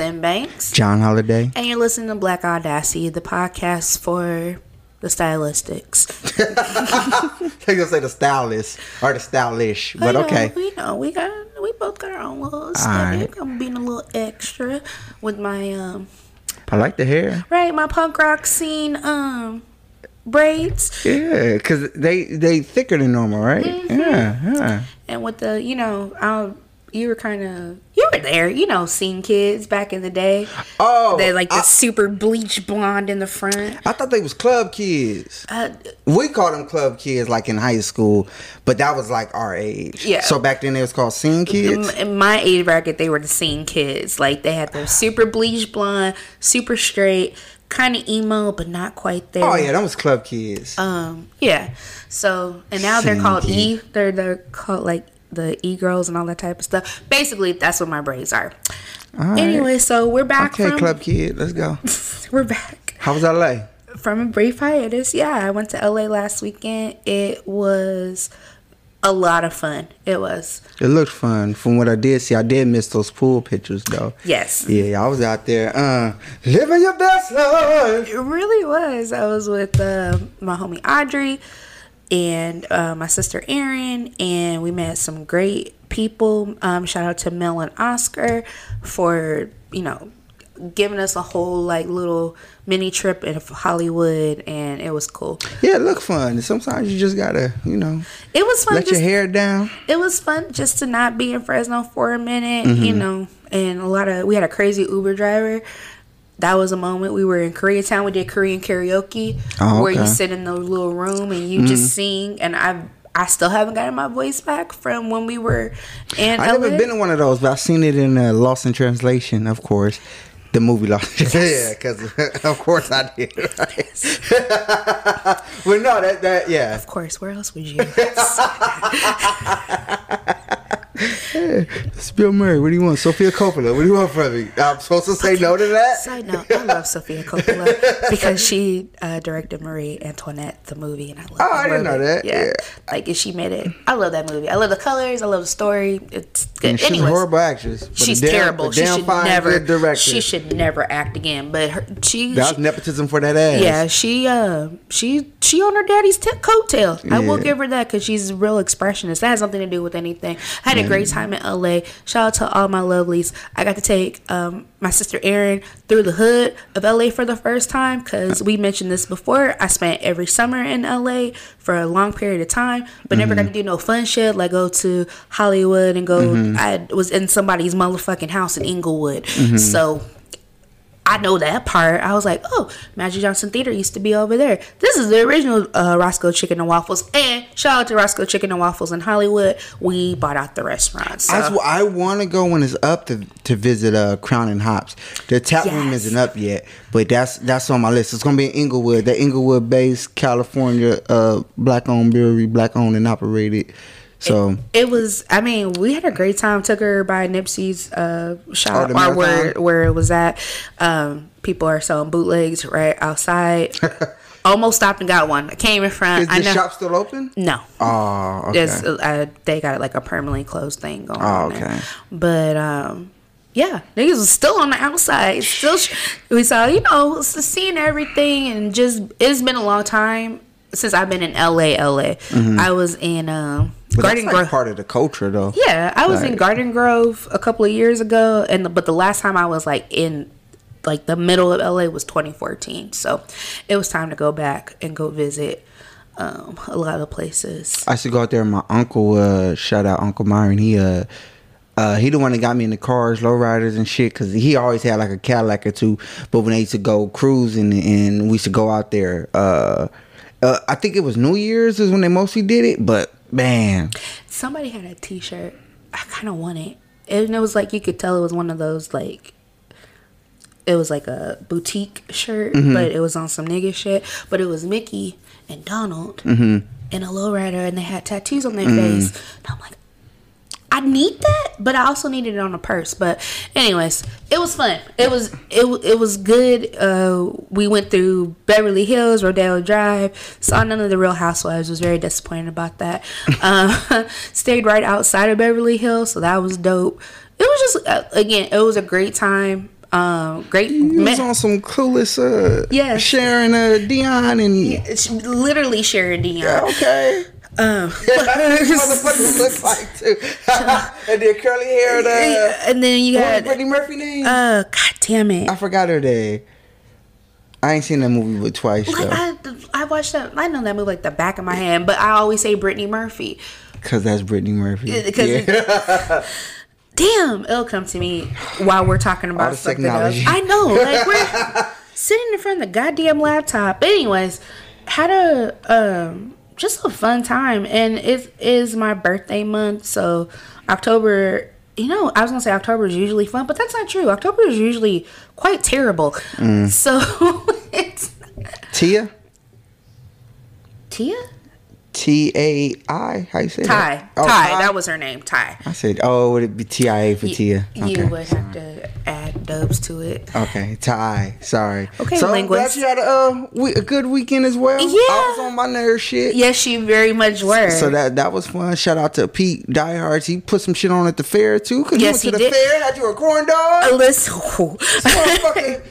Sam Banks. John Holiday. And you're listening to Black Audacity, the podcast for the stylistics. They're gonna say the stylist or the stylish, but know, okay. We know we got we both got our own little stuff. right. I'm being a little extra with my um I like the hair. right, my punk rock scene um braids. Yeah, cause they they thicker than normal, right? Mm-hmm. Yeah, yeah. And with the, you know, um, you were kind of, you were there, you know, seeing kids back in the day. Oh, They like the I, super bleach blonde in the front. I thought they was club kids. Uh, We called them club kids like in high school, but that was like our age. Yeah. So back then it was called scene kids. in my age bracket, they were the scene kids. Like they had their super bleach blonde, super straight, kind of emo, but not quite there. Oh yeah, that was club kids. Um, yeah. So and now they're called kid. E. They're they're called like the e girls and all that type of stuff. Basically, that's what my braids are. Right. Anyway, so we're back okay, from club kid, let's go. we're back. How was LA? from a brief hiatus. Yeah, I went to LA last weekend. It was a lot of fun. It was. It looked fun. From what I did see, I did miss those pool pictures though. Yes. Yeah, I was out there, uh, living your best life. It really was. I was with uh, my homie Audrey and uh, my sister Erin, and we met some great people. Um, shout out to Mel and Oscar for, you know, giving us a whole like little mini trip in Hollywood, and it was cool. Yeah, it looked fun. Sometimes you just gotta, you know, It was fun. let just- your hair down. it was fun just to not be in Fresno for a minute, you know. And a lot of we had a crazy Uber driver. That was a moment we were in Koreatown. We did Korean karaoke, Oh, where you sit in the little room and you just sing. And I, I still haven't gotten my voice back from when we were in. I've never LA. been in one of those, but I've seen it in uh, Lost in Translation, of course. The movie Lost. yeah, because of course I did. Right? well, no, that that yeah. Of course, where else would you? It's Bill Murray. What do you want? Sofia Coppola. What do you want from me? I'm supposed to say no to that? Side note: I love Sofia Coppola because she uh, directed Marie Antoinette, the movie, and I love. Oh, I didn't know that. Yeah. Yeah. like if she made it. I love that movie. I love the colors. I love the story. It's good. And she's Anyways, a horrible actress. she's damn- terrible. She should never. good director. She should never act again. But her, she. That she- nepotism for that ass. yeah, she uh she she on her daddy's t- coattail. I will give her that because she's a real expressionist. That has nothing to do with anything. I had a great mm. time in LA. Shout out to all my lovelies. I got to take um my sister Erin through the hood of LA for the first time because we mentioned this before. I spent every summer in LA for a long period of time, but never got to mm-hmm. do no fun shit like go to Hollywood and go. Mm-hmm. I was in somebody's motherfucking house in Inglewood, mm-hmm. so. I know that part. I was like, oh, Magic Johnson Theater used to be over there. This is the original uh, Roscoe Chicken and Waffles. And shout out to Roscoe Chicken and Waffles in Hollywood. We bought out the restaurant. So. I, I want to go when it's up to to visit uh, Crown and Hops. The tap room isn't up yet, but that's that's on my list. It's gonna be in Inglewood, the Inglewood based California uh, black owned brewery, black owned and operated. So It was. I mean, we had a great time. Took her by Nipsey's uh, shop, or where where it was at. Um, people are selling bootlegs right outside. Almost stopped and got one. I came in front. is I the know. shop still open? no, Oh, okay. Uh, they got like a permanently closed thing going Oh, on. there. okay. But um, yeah, niggas was still on the outside. Still, we saw you know seeing everything and just it's been a long time since I've been in LA. LA. I was in um, Mm-hmm. But Garden that's like Grove. part of the culture, though. Yeah, I was in Garden Grove a couple of years ago, and the, but the last time I was like in like the middle of LA was 2014. So it was time to go back and go visit um, a lot of places. I used to go out there. My uncle, uh, shout out Uncle Myron. He uh, uh, he the one that got me in the cars, lowriders and shit. Cause he always had like a Cadillac or two. But when they used to go cruising and we used to go out there, uh, uh, I think it was New Year's is when they mostly did it. But man, Somebody had a T-shirt. I kind of want it, and it was like you could tell it was one of those like. It was like a boutique shirt, mm-hmm. but it was on some nigga shit. But it was Mickey and Donald mm-hmm. and a lowrider, and they had tattoos on their mm. face. And I'm like, I need that, but I also needed it on a purse. But anyways, it was fun. It was it it was good. Uh, we went through Beverly Hills, Rodeo Drive. Saw none of the Real Housewives. Was very disappointed about that. Um, stayed right outside of Beverly Hills, so that was dope. it was just uh, again, it was a great time. Um, great. You was met- on some clueless, uh, Yes. Sharon, uh, Dionne, and it's literally Sharon Dionne. Yeah, okay. Um, That's what motherfuckers look like too. and then curly hair. Uh, and then you got Brittany Murphy name? uh, God damn it. I forgot her name. I ain't seen that movie but twice Like though, I, I watched that. I know that movie like the back of my hand, but I always say Brittany Murphy. cause that's Brittany Murphy. Yeah, Yeah. Damn, it'll come to me while we're talking about the something else. technology. I know, like we're sitting in front of the goddamn laptop. But anyways, had a um just a fun time, and it is my birthday month, so October. You know, I was gonna say October is usually fun, but that's not true. October is usually quite terrible. Mm. So it's Tia, Tia. T A I. How you say Ty. that? Oh, Ty. That was her name. Ty. I said, oh, would it be T I A for Tia? You would have to add dubs to it. Okay, Ty. Sorry. Okay, so I'm glad linguist. you had a, uh, we- a good weekend as well. Yeah. I was on my nerve shit. Yes, you very much were. So that that was fun. Shout out to Pete Diehards. He put some shit on at the fair too. Cause Yes, he went he to the did. fair. Had you a corn dog. Listen, Motherfucker.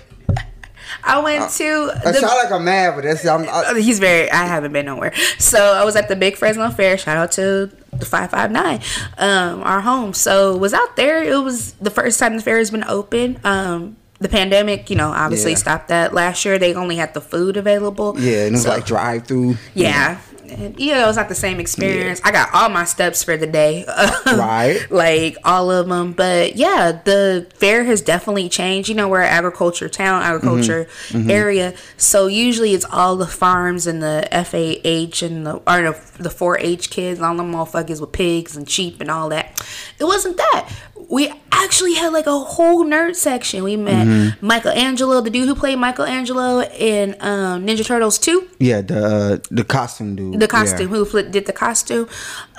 I went to I the sound like I'm mad, but that's I'm, I, he's very i haven't been nowhere. So i was at the big fresno fair. Shout out to the 559 um our home. So was out there. It was the first time the fair has been open. Um the pandemic you know obviously Yeah. stopped that. Last year they only had the food available. Yeah, and it was So- like drive through. yeah you know, it's not the same experience. I got all my steps for the day, Right. Like all of them. But yeah, the fair has definitely changed. You know, we're an agriculture town, agriculture Mm-hmm. area, so usually it's all the farms and the FFA and the or the, the 4-H kids, all them motherfuckers with pigs and sheep and all that. It wasn't that. We actually had like a whole nerd section. We met Mm-hmm. Michelangelo, the dude who played Michelangelo in um, Ninja Turtles 2 Yeah, the uh, the costume dude. the costume who fl- did the costume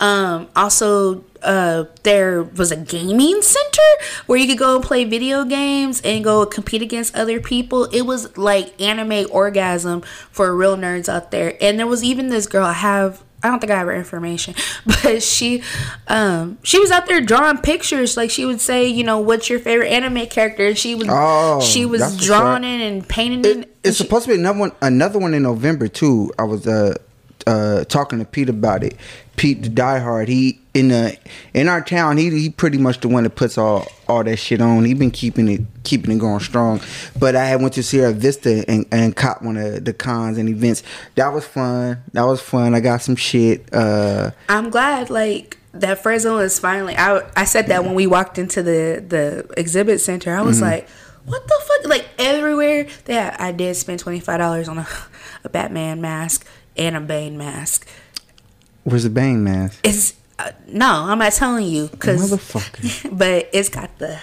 um also uh there was a gaming center where you could go and play video games and go compete against other people it was like anime orgasm for real nerds out there and there was even this girl i have I don't think I have her information, but she, um, she was out there drawing pictures. Like she would say, you know, what's your favorite anime character? And she was, Oh, she was drawing and painting it. It, it's supposed to be another one. Another one in November too. I was uh uh talking to Pete about it. Pete the diehard. He in the in our town. He he pretty much the one that puts all all that shit on. He been keeping it keeping it going strong. But I had went to Sierra Vista and and caught one of the cons and events. That was fun. That was fun. I got some shit. Uh, I'm glad like that Fresno is finally I I said that when we walked into the the exhibit center. I was Mm-hmm. like, what the fuck? Like everywhere that I did spend twenty five dollars on a, a Batman mask and a Bane mask. where's the Bane mask? It's uh, no, I'm not telling you because Motherfucker. but it's got the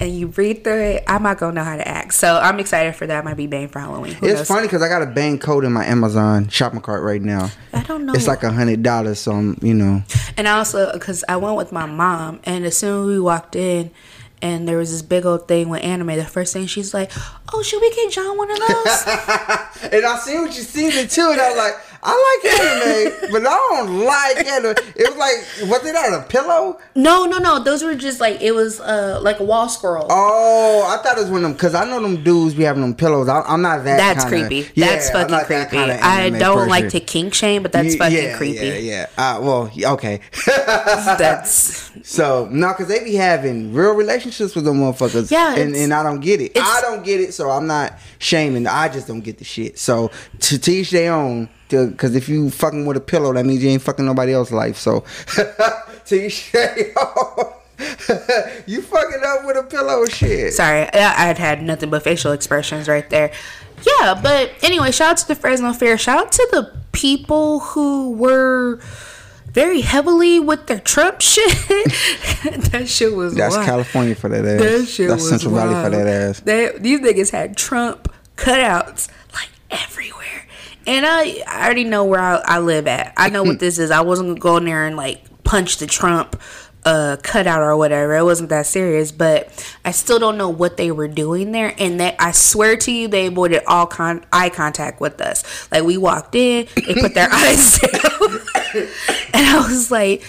and you read through it. I'm not gonna know how to act, so I'm excited for that. Might be Bane for Halloween. Who It's knows? funny because I got a Bane code in my Amazon shopping cart right now. I don't know. It's like a hundred dollars. So I'm, you know. And I also, because I went with my mom, and as soon as we walked in, and there was this big old thing with anime, the first thing she's like, "Oh, should we get John one of those?" and I see what you seen it too, and I was like, I like anime, but I don't like anime. It was like, was it on a pillow? no, no, no. Those were just like it was uh like a wall scroll. Oh, I thought it was one of them because I know them dudes be having them pillows. I, I'm not that. That's kinda- creepy. Yeah, That's fucking not creepy. kinda I don't like to kink shame, but that's fucking yeah, creepy. Yeah, yeah. Uh, well, okay. That's so no, because they be having real relationships with them motherfuckers. Yeah, and, and I don't get it. I don't get it, so I'm not shaming. I just don't get the shit. So to teach their own. Because if you fucking with a pillow, that means you ain't fucking nobody else's life. So their own. you fucking up with a pillow, shit. sorry. I, I'd had nothing but facial expressions right there. Yeah, but anyway, shout out to the Fresno Fair. Shout out to the people who were very heavily with their Trump shit. that shit was That's wild. California for that ass. That shit That's was Central Valley for that ass. They, these niggas had Trump cutouts like everywhere. And I, I already know where I, I live at. I know what this is. I wasn't gonna go in there and like punch the Trump uh cutout or whatever. It wasn't that serious, but I still don't know what they were doing there. And that I swear to you, they avoided all con- eye contact with us. Like we walked in, they put their eyes down, and I was like,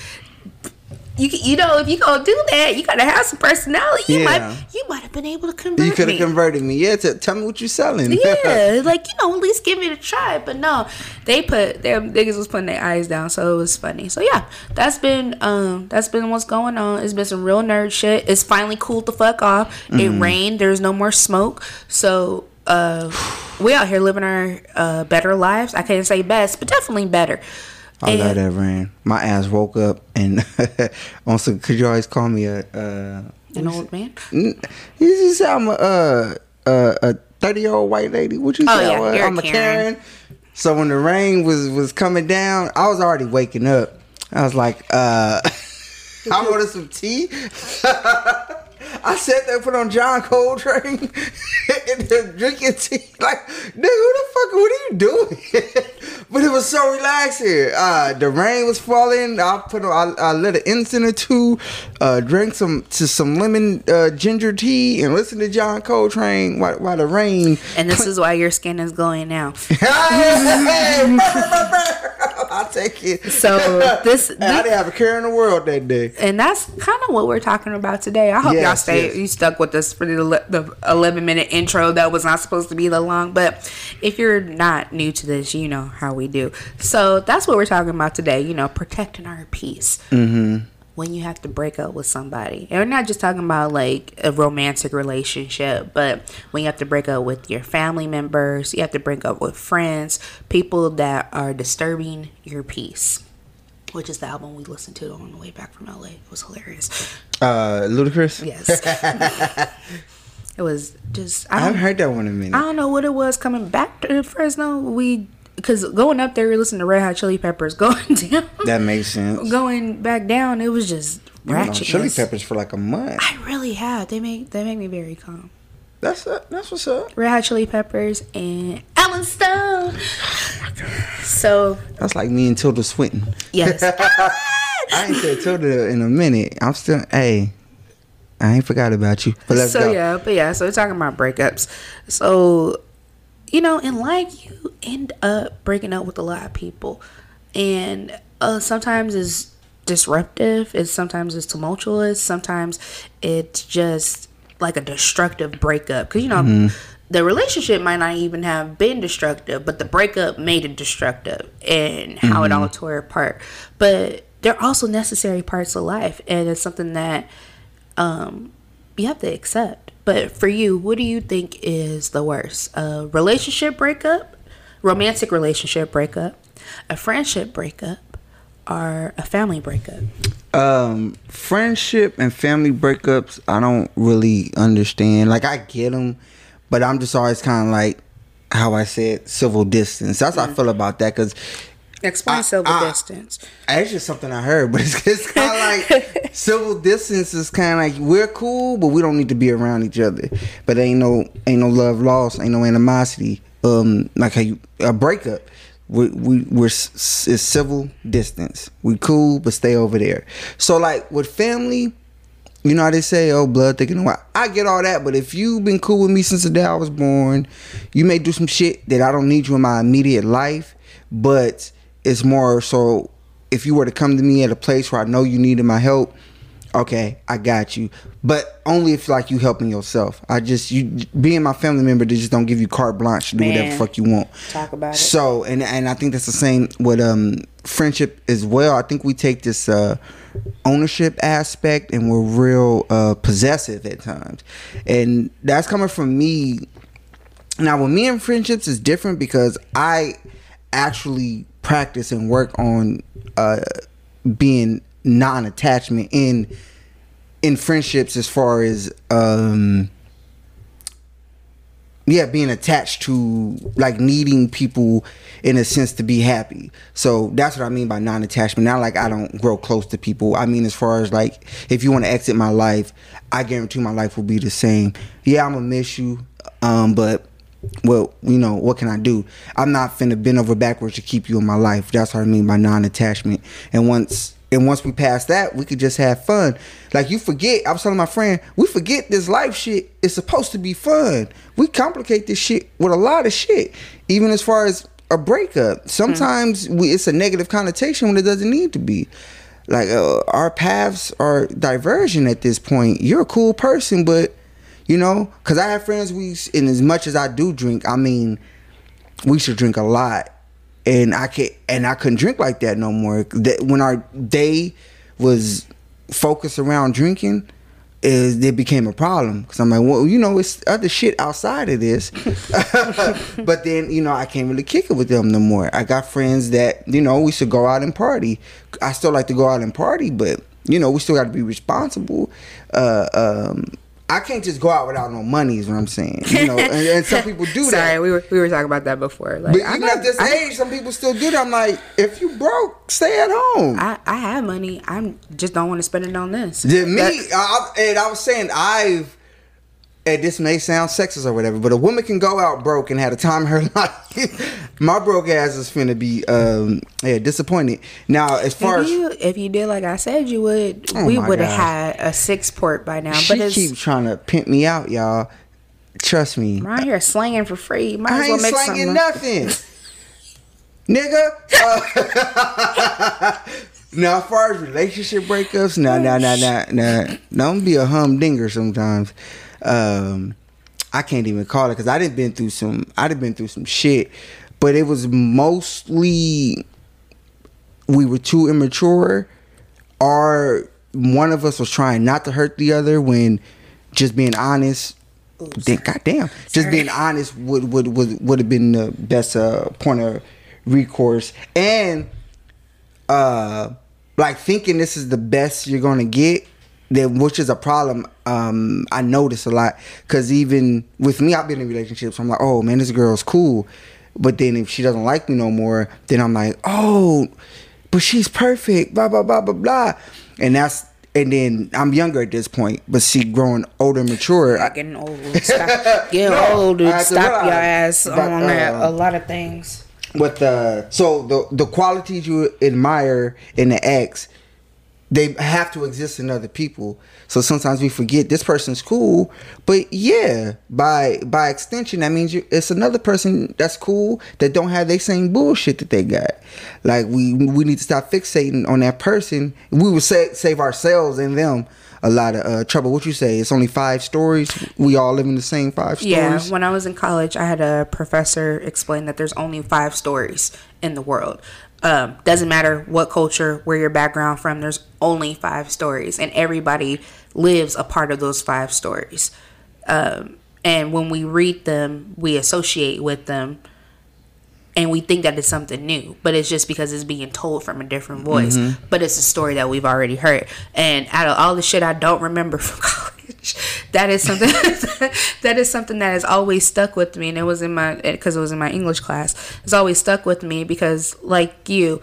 you you know if you gonna do that, you gotta have some personality. You Yeah. might you might have been able to convert me. You could have converted me. Yeah, t- tell me what you selling. yeah, like you know, at least give it a try. But no, they put their niggas was putting their eyes down, so it was funny. So yeah, that's been um that's been what's going on. It's been some real nerd shit. It's finally cooled the fuck off. It Mm-hmm. rained. There's no more smoke. So uh, we out here living our uh better lives. I can't say best, but definitely better. I love And- that rain. My ass woke up and also could you always call me a uh An old man. you just say I'm a a thirty year old white lady. What you Oh, say? I yeah, was? you're a I'm a Karen. Karen. So when the rain was was coming down, I was already waking up. I was like, uh I ordered some tea. I sat there, put on John Coltrane, and drinking tea. Like, nigga, who the fuck? What are you doing? Was so relaxing. Uh, the rain was falling. I put on, I, I lit an incense or two. Uh, drank some to some lemon uh, ginger tea and listened to John Coltrane while, while the rain. And this is why your skin is glowing now. I'll take it. So this, Hey, I didn't have a care in the world that day. and that's kind of what we're talking about today. I hope y'all stay. yes. You stuck with us for the, the eleven minute intro that was not supposed to be that long. But if you're not new to this, you know how we do. So that's what we're talking about today. You know, protecting our peace. Mm-hmm. When you have to break up with somebody, and we're not just talking about like a romantic relationship, but when you have to break up with your family members, you have to break up with friends, people that are disturbing your peace which is the album we listened to on the way back from LA. It was hilarious. Uh, Ludacris. Yes. it was just I I haven't heard that one in a minute. I don't know what it was coming back to Fresno. We because going up there, we listened to Red Hot Chili Peppers. Going down, That makes sense. going back down, it was just ratchet. Chili peppers for like a month. I really have. They make they make me very calm. That's uh, that's what's up. Red Hot Chili Peppers and Alan Stone. So That's like me and Tilda Swinton. yes, I ain't said Tilda in a minute. I'm still hey. I ain't forgot about you. But let's so go. yeah, but yeah, so we're talking about breakups. So you know, in life, you end up breaking up with a lot of people, and uh, sometimes it's disruptive. It's sometimes it's tumultuous. Sometimes it's just like a destructive breakup because you know. The relationship might not even have been destructive, but the breakup made it destructive and how it all tore apart. But they're also necessary parts of life, and it's something that um, you have to accept. But for you, what do you think is the worst? A relationship breakup, romantic relationship breakup, a friendship breakup, or a family breakup? Um, friendship and family breakups, I don't really understand. Like I get them, but I'm just always kind of like how I said civil distance. That's how I feel about that because Explain I- civil I- distance. it's just something I heard. But it's, it's kind of like civil distance is kind of like we're cool, but we don't need to be around each other. But ain't no ain't no love lost, ain't no animosity. Um, like how you a breakup. We we we're it's civil distance. We cool, but stay over there. So like with family, you know how they say, "Oh, blood thicker than water." I get all that, but if you've been cool with me since the day I was born, you may do some shit that I don't need you in my immediate life, but it's more so if you were to come to me at a place where I know you needed my help, okay, I got you. But only if like you helping yourself. I just you being my family member, they just don't give you carte blanche to do whatever Man. the fuck you want. Talk about it. So and and I think that's the same with um friendship as well. I think we take this uh ownership aspect and we're real uh possessive at times. And that's coming from me now with me and friendships is different because I actually practice and work on uh being non-attachment in in friendships as far as um yeah being attached to like needing people in a sense to be happy. So that's what i mean by non-attachment. Not like i don't grow close to people. I mean as far as like if you want to exit my life i guarantee my life will be the same. Yeah i'm gonna miss you um but well you know what can i do i'm not finna bend over backwards to keep you in my life that's what i mean by non-attachment and once and once we pass that, we could just have fun. Like you forget, I was telling my friend, we forget this life shit is supposed to be fun. We complicate this shit with a lot of shit. Even as far as a breakup. Sometimes we, it's a negative connotation when it doesn't need to be. like uh, our paths are diverging at this point. You're a cool person, but you know, because I have friends. We and as much as I do drink, I mean, we should drink a lot, and I can and I couldn't drink like that no more. That when our day was focused around drinking, is it became a problem because I'm like, well, you know, it's other shit outside of this. but then, you know, I can't really kick it with them no more. I got friends that, you know, we should go out and party. I still like to go out and party, but you know, we still got to be responsible. Uh, um, I can't just go out without no money. Is what I'm saying. You know, and, and some people do Sorry, that. Sorry, we were we were talking about that before. Like, But even not- at this I- age, some people still do that. I'm like, if you broke, stay at home. I, I have money. I'm just don't want to spend it on this. Yeah, me, I, I- and I was saying I've. And this may sound sexist or whatever, but a woman can go out broke and have a time of her life. My broke ass is finna be um, yeah disappointed. Now, as far if as you if you did like I said you would, Oh we would have had a six port by now. she but it's keeps trying to pimp me out, y'all. Trust me, around here slanging for free. Might I as well ain't make slanging nothing, nigga. Uh, now, as far as relationship breakups, no, no, no, no, no. Don't be a humdinger sometimes. Um, I can't even call it because I didn't been through some. I done been through some shit, but it was mostly we were too immature, or one of us was trying not to hurt the other when just being honest. Then, goddamn, just Sorry. being honest would would would would have been the best uh, point of recourse, and uh, like thinking this is the best you're gonna get, then which is a problem. Um, I notice a lot because even with me, I've been in relationships. I'm like, oh man, this girl's cool, but then if she doesn't like me no more, then I'm like, oh, but she's perfect. Blah blah blah blah blah, and that's. And then I'm younger at this point, but see, growing older, mature. I, Getting old, stop, getting No, old, dude. Stop your ass but, on that. uh, A lot of things. But the so the the qualities you admire in the ex, they have to exist in other people. So sometimes we forget this person's cool, but yeah, by by extension, that means you, it's another person that's cool that don't have the same bullshit that they got. Like we we need to stop fixating on that person. We would sa- save ourselves and them a lot of uh, trouble. What you say? It's only five stories. We all live in the same five stories. Yeah, when I was in college, I had a professor explain that there's only five stories in the world. Um, doesn't matter what culture, where your background from. There's only five stories, and everybody lives a part of those five stories. Um, and when we read them, we associate with them, and we think that it's something new, but it's just because it's being told from a different voice. But it's a story that we've already heard. And out of all the shit I don't remember from college, that is something that is something that has always stuck with me. And it was in my because it was in my English class. It's always stuck with me because, like you,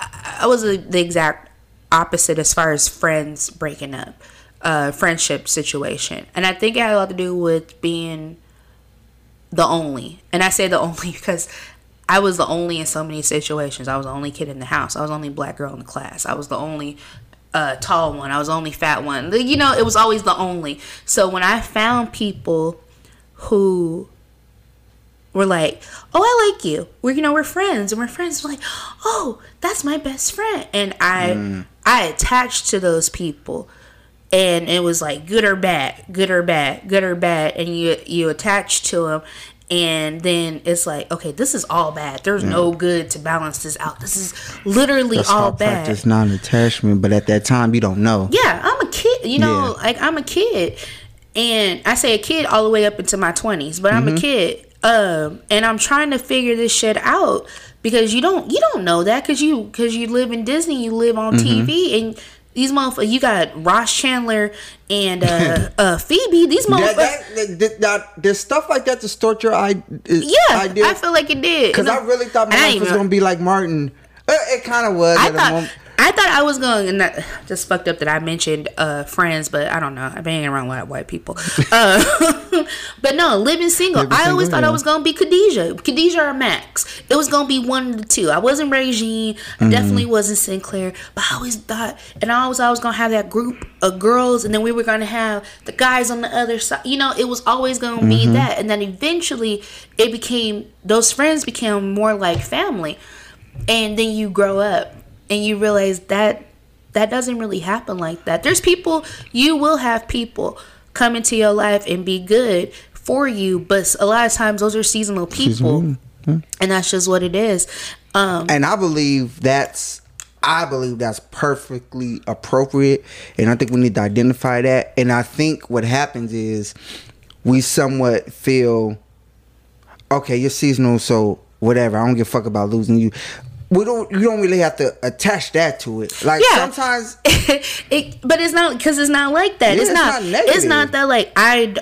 I I was the the exact opposite as far as friends breaking up, uh, friendship situation, and I think it had a lot to do with being the only. And I say the only because I was the only in so many situations. I was the only kid in the house. I was the only black girl in the class. I was the only uh, tall one. I was the only fat one. You know, it was always the only. So when I found people who were like, "Oh, I like you. We're you know we're friends, and we're friends." We're like, "Oh, that's my best friend," and I I attached to those people, and it was like good or bad, good or bad, good or bad, and you you attach to them, and then it's like, okay, this is all bad. There's no good to balance this out. This is literally That's all bad. practice non-attachment, but at that time you don't know. Yeah, I'm a kid. You know, Yeah. like I'm a kid, and I say a kid all the way up into my twenties, but I'm a kid. Um, and I'm trying to figure this shit out because you don't you don't know that because you because you live in Disney, you live on TV, and these motherfuckers. You got Ross Chandler and uh, uh Phoebe. These motherfuckers. that, that, that- there's stuff like that to start your I, yeah, idea. I feel like it did Because I really thought my life was gonna be like Martin. Uh, it kind of was. I at a thought moment. I thought I was going and that just fucked up that I mentioned uh friends, but I don't know. I've been hanging around of white people. Uh, but no, living single. Living I always single, thought I was gonna be Khadijah, Khadijah or Max. It was gonna be one of the two. I wasn't Regine. I Mm-hmm. definitely wasn't Synclaire. But I always thought, and I was always I was gonna have that group of girls, and then we were gonna have the guys on the other side. You know, it was always gonna be Mm-hmm. that, and then eventually it became those friends became more like family and then you grow up and you realize that that doesn't really happen like that. There's people you will have people come into your life and be good for you, but a lot of times those are seasonal people, and that's just what it is. Um, and I believe that's I believe that's perfectly appropriate, and I think we need to identify that. And I think what happens is we somewhat feel, okay, you're seasonal, so whatever. I don't give a fuck about losing you. We don't. You don't really have to attach that to it. Like Yeah. sometimes, it, but it's not because it's not like that. Yeah, it's it's not. not it's not that like I.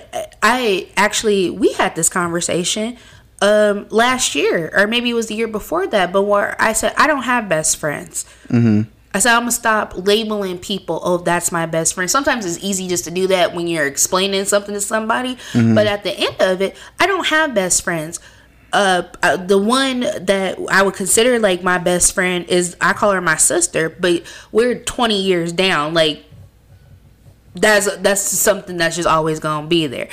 I actually we had this conversation um last year or maybe it was the year before that. But where I said I don't have best friends. Mm-hmm. I said I'm gonna stop labeling people. Oh, that's my best friend. Sometimes it's easy just to do that when you're explaining something to somebody. But at the end of it, I don't have best friends. Uh, the one that I would consider like my best friend is I call her my sister, but we're 20 years down. Like that's that's something that's just always gonna be there.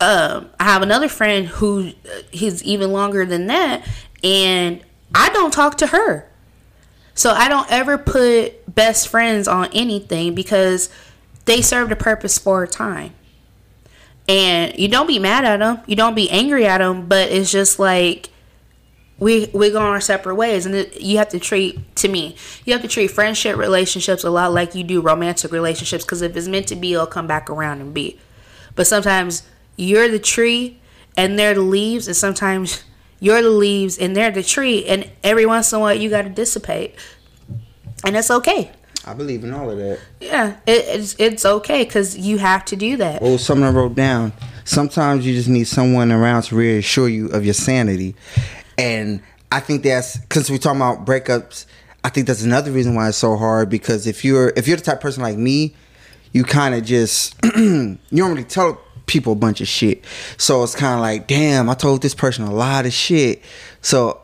Um, I have another friend who uh, he's even longer than that, and I don't talk to her. So I don't ever put best friends on anything because they served a purpose for a time. And you don't be mad at them, you don't be angry at them, but it's just like we we go our separate ways, and it, you have to treat to me, you have to treat friendship relationships a lot like you do romantic relationships because if it's meant to be, it'll come back around and be. But sometimes you're the tree and they're the leaves, and sometimes you're the leaves and they're the tree, and every once in a while you got to dissipate, and it's okay. I believe in all of that. Yeah, it, it's it's okay because you have to do that. Was something I wrote down? Sometimes you just need someone around to reassure you of your sanity. And I think that's because we're talking about breakups. I think that's another reason why it's so hard because if you're if you're the type of person like me, you kind of just you don't really tell people a bunch of shit. So it's kind of like, damn, I told this person a lot of shit. So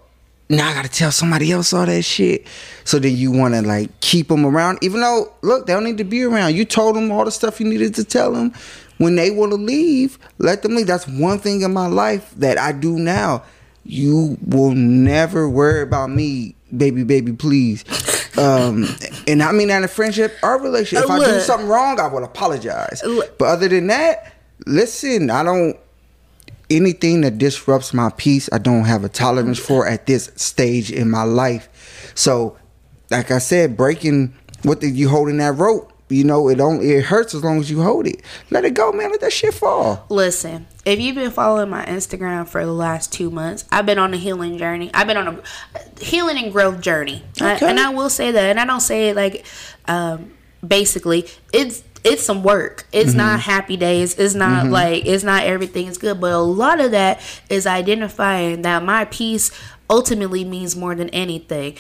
now I gotta tell somebody else all that shit. So then you want to like keep them around, even though look, they don't need to be around. You told them all the stuff you needed to tell them. When they want to leave, let them leave. That's one thing in my life that I do now. You will never worry about me, baby, baby, please. Um, and I mean that in a friendship or relationship. If I do something wrong, I will apologize. But other than that, listen, I don't anything that disrupts my peace, I don't have a tolerance for at this stage in my life. So, like I said, breaking what the, you holding that rope, you know, it don't it hurts as long as you hold it. Let it go, man. Let that shit fall. Listen, if you've been following my Instagram for the last two months, I've been on a healing journey. I've been on a healing and growth journey, I- and I will say that. And I don't say it like, um, basically, it's it's some work. It's not happy days. It's not like it's not everything is good. But a lot of that is identifying that my peace ultimately means more than anything.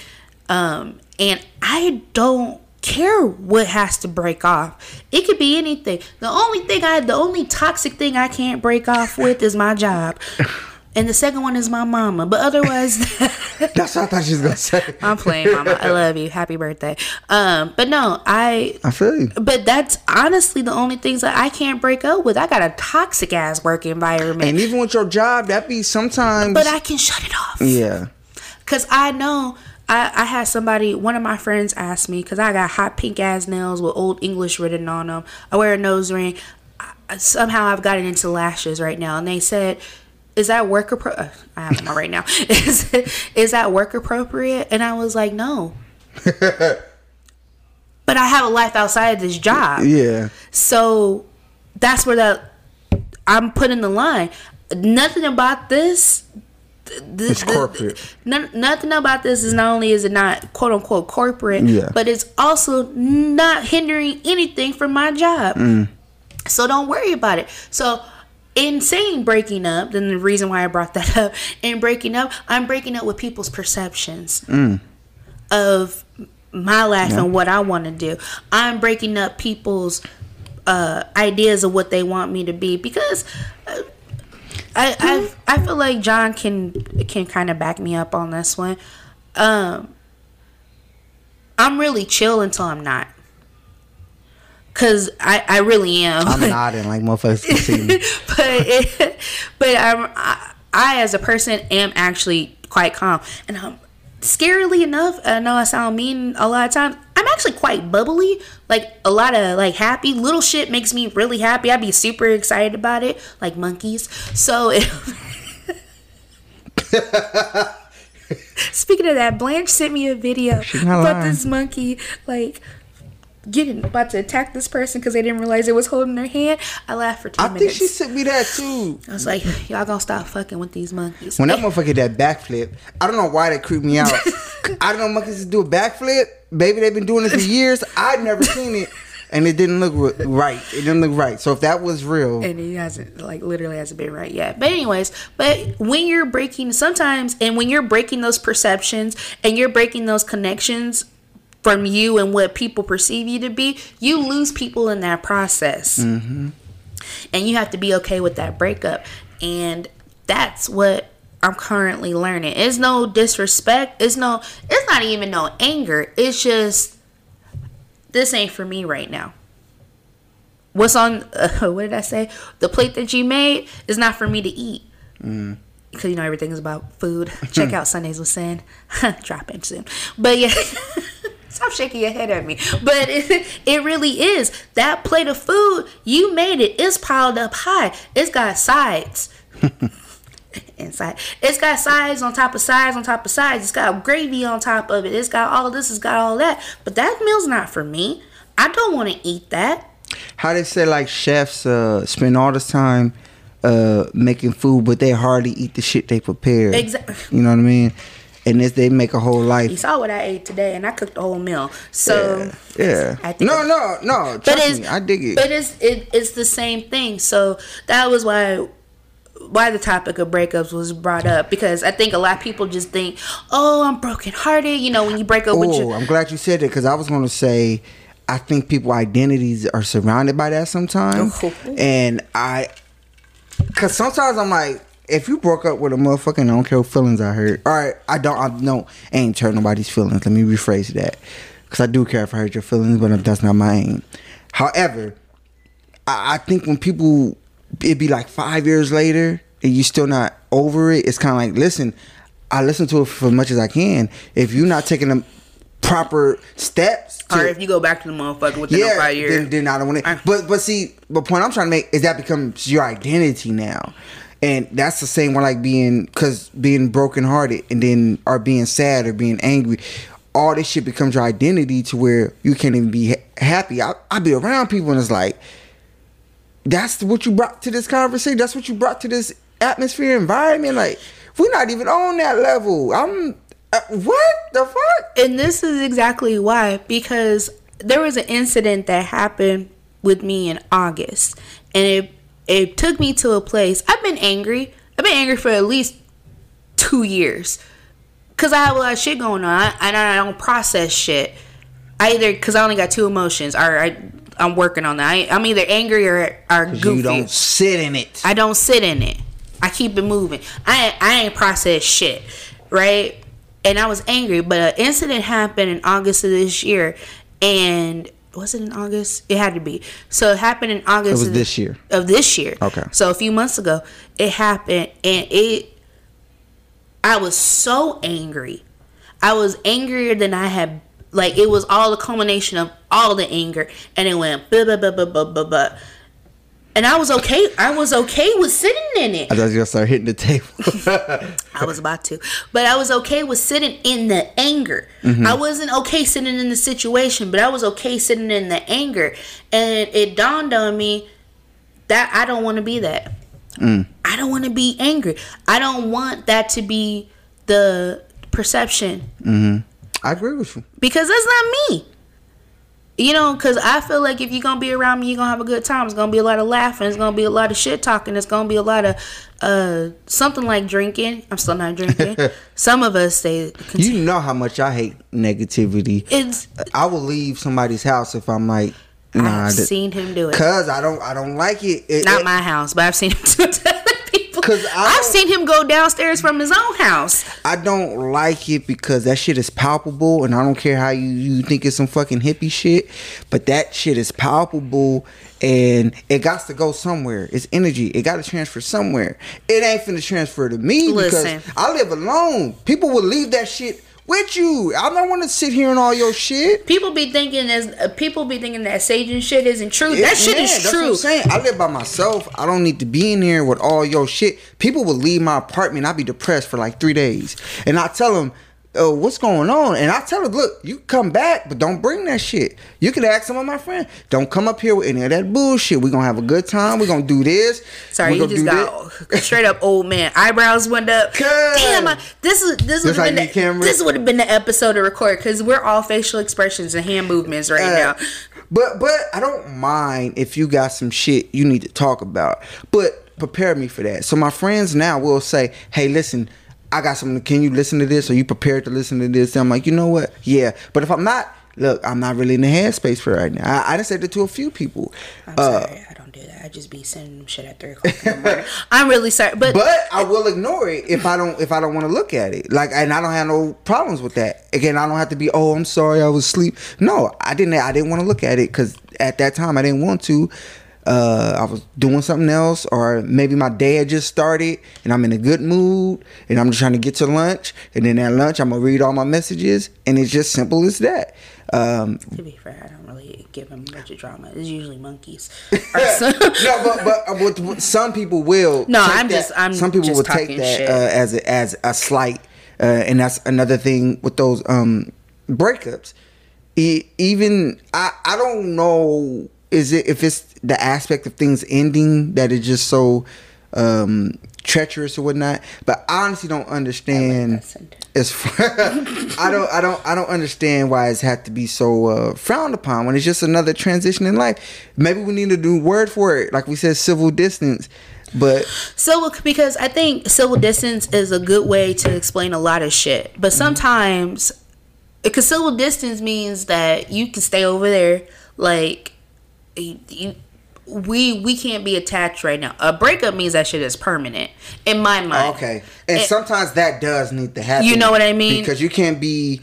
Um, and I don't care what has to break off. It could be anything. The only thing I, the only toxic thing I can't break off with is my job, and the second one is my mama. But otherwise, That's what I thought she was gonna say. I'm playing, mama. I love you. Happy birthday. Um, but no, I. I feel you. But that's honestly the only things that I can't break up with. I got a toxic ass work environment, And even with your job, that be sometimes. but I can shut it off. yeah. Cause I know I, I had somebody, one of my friends asked me, cause I got hot pink ass nails with old English written on them. I wear a nose ring. I, somehow I've gotten into lashes right now, and they said, "Is that work appro?" I have them on right now. is is that work appropriate? And I was like, no. but I have a life outside of this job. Yeah. So that's where that I'm putting the line. Nothing about this. th- th- It's corporate. no- nothing about this is not only is it not quote unquote corporate, Yeah. but it's also not hindering anything from my job. Mm. So don't worry about it. So in saying breaking up, then the reason why I brought that up, in breaking up, I'm breaking up with people's perceptions Mm. of my life and what I want to do. I'm breaking up people's uh, ideas of what they want me to be because uh, I I I feel like John can can kind of back me up on this one. Um, I'm really chill until I'm not. Cause I, I really am. I'm nodding like motherfuckers can see me. but it, but I'm, I, I as a person am actually quite calm, and I'm scarily enough, I know I sound mean a lot of times. I'm actually quite bubbly. Like a lot of like happy little shit makes me really happy. I'd be super excited about it, like monkeys. So Speaking of that, Blanche sent me a video about lying. this monkey like getting about to attack this person because they didn't realize it was holding their hand. I laughed for two I think she sent me that too. I was like, y'all gonna stop fucking with these monkeys. When that motherfucker did that backflip, I don't know why that creeped me out. I don't know monkeys do a backflip. Baby, they've been doing it for years. I'd never seen it, and it didn't look right. It didn't look right. So if that was real, and it hasn't like literally hasn't been right yet. But anyways, but when you're breaking sometimes and when you're breaking those perceptions and you're breaking those connections from you and what people perceive you to be, you lose people in that process. And you have to be okay with that breakup. And that's what I'm currently learning. It's no disrespect. It's no it's not even no anger. It's just this ain't for me right now what's on uh, what did i say the plate that you made is not for me to eat because you know everything is about food check out sundays with sin dropping soon but yeah stop shaking your head at me but it, it really is that plate of food you made it it's piled up high it's got sides inside. It's got sides on top of sides on top of sides. It's got gravy on top of it. It's got all this. It's got all that. But that meal's not for me. I don't want to eat that. how they say like chefs uh, spend all this time uh, making food, but they hardly eat the shit they prepare. Exactly. You know what I mean? And this they make a whole life. You saw what I ate today, and I cooked the whole meal. So Yeah. I think No, no, no. but it's me, I dig it. But it's it, it's the same thing. So that was why why the topic of breakups was brought up because I think a lot of people just think, oh, I'm brokenhearted. You know, when you break up with Oh, your I'm glad you said it because I was going to say, I think people identities are surrounded by that sometimes, Oh. and I, because sometimes I'm like, if you broke up with a motherfucker, I don't care what feelings I hurt. All right, I don't, I no, I ain't hurt nobody's feelings. Let me rephrase that, because I do care if I hurt your feelings, but that's not my aim. However, I, I think when people it'd be like five years later and you still not over it, it's kind of like listen, I listen to it for as much as I can. If you're not taking the proper steps, to, or if you go back to the motherfucker within yeah, five years. then, then I don't want it. But but see, the point I'm trying to make is that becomes your identity now. And that's the same one like being cause being brokenhearted and then or being sad or being angry. All this shit becomes your identity to where you can't even be ha- happy. I I be around people and it's like that's what you brought to this conversation. That's what you brought to this atmosphere environment. Like we're not even on that level. I'm uh, what the fuck? And this is exactly why because there was an incident that happened with me in August, and it it took me to a place. I've been angry. I've been angry for at least two years because I have a lot of shit going on, and I don't process shit. I either because I only got two emotions, or I I'm working on that. I, I'm either angry or or goofy. You don't sit in it. I don't sit in it. I keep it moving. I ain't, I ain't process shit, right? And I was angry, but an incident happened in August of this year, and was it in August? It had to be. So it happened in August. It was of this year. Of this year. Okay. So a few months ago, it happened, and it. I was so angry. I was angrier than I had. Like it was all the culmination of all the anger, and it went blah blah blah blah blah blah blah. And I was okay. I was okay with sitting in it. I thought you were gonna start hitting the table. I was about to, but I was okay with sitting in the anger. Mm-hmm. I wasn't okay sitting in the situation, but I was okay sitting in the anger. And it dawned on me that I don't want to be that. Mm. I don't want to be angry. I don't want that to be the perception mm-hmm. I agree with you. because that's not me. You know, because I feel like if you're gonna be around me, you're gonna have a good time. It's gonna be a lot of laughing. It's gonna be a lot of shit talking. It's gonna be a lot of uh something like drinking. I'm still not drinking. Some of us they You know how much I hate negativity. it's I will leave somebody's house if I'm like, nah, I've seen him do it. cause I don't, I don't like it. It- Not it- my house, but I've seen him do it to other people. 'Cause I've seen him go downstairs from his own house. I don't like it because that shit is palpable, and I don't care how you, you think it's some fucking hippie shit, but that shit is palpable, and it got to go somewhere. It's energy. It got to transfer somewhere. It ain't finna transfer to me Listen. because I live alone. People will leave that shit. With you. I don't want to sit here and all your shit. People be thinking as uh, people be thinking that saging shit isn't true. that shit Yeah, is that's what true. I'm saying. I live by myself. I don't need to be in here with all your shit. People will leave my apartment. I'd be depressed for like three days, and I tell them. Oh, what's going on? And I tell them, look, you come back, but don't bring that shit. You can ask some of my friends. Don't come up here with any of that bullshit. We're gonna have a good time. We're gonna do this. Sorry, you just got straight up old man eyebrows went up. Damn, I, this is this would have been the, this would have been the episode to record because we're all facial expressions and hand movements right Uh, now. But but I don't mind if you got some shit you need to talk about. But prepare me for that. So my friends now will say, "Hey, listen, I got something. Can you listen to this? Are you prepared to listen to this?" And I'm like, you know what? Yeah. But if I'm not, look, I'm not really in the headspace for right now. I, I just said it to a few people. I'm Uh, sorry, I don't do that. I just be sending them shit at three o'clock in the morning. I'm really sorry, but, but I will ignore it if I don't if I don't want to look at it. Like, and I don't have no problems with that. Again, I don't have to be. Oh, I'm sorry, I was asleep. No, I didn't. I didn't want to look at it because at that time I didn't want to. Uh, I was doing something else, or maybe my day had just started, and I'm in a good mood, and I'm just trying to get to lunch, and then at lunch I'm gonna read all my messages, and it's just simple as that. Um, to be fair, I don't really give them much of drama. It's usually monkeys. No, but but uh, some people will. No, take I'm that- just- I'm some people will take that uh, as a, as a slight, uh, and that's another thing with those um breakups. E- even I I don't know is it if it's the aspect of things ending that is just so um treacherous or whatnot, but I honestly don't understand. As I don't, I don't, I don't understand why it's had to be so uh, frowned upon when it's just another transition in life. Maybe we need a new word for it, like we said, civil distance. But Civil, because I think civil distance is a good way to explain a lot of shit. But sometimes, because civil distance means that you can stay over there, like you, you, we we can't be attached right now. A breakup means that shit is permanent in my mind. okay, and It- sometimes that does need to happen. You know what I mean? Because you can't be,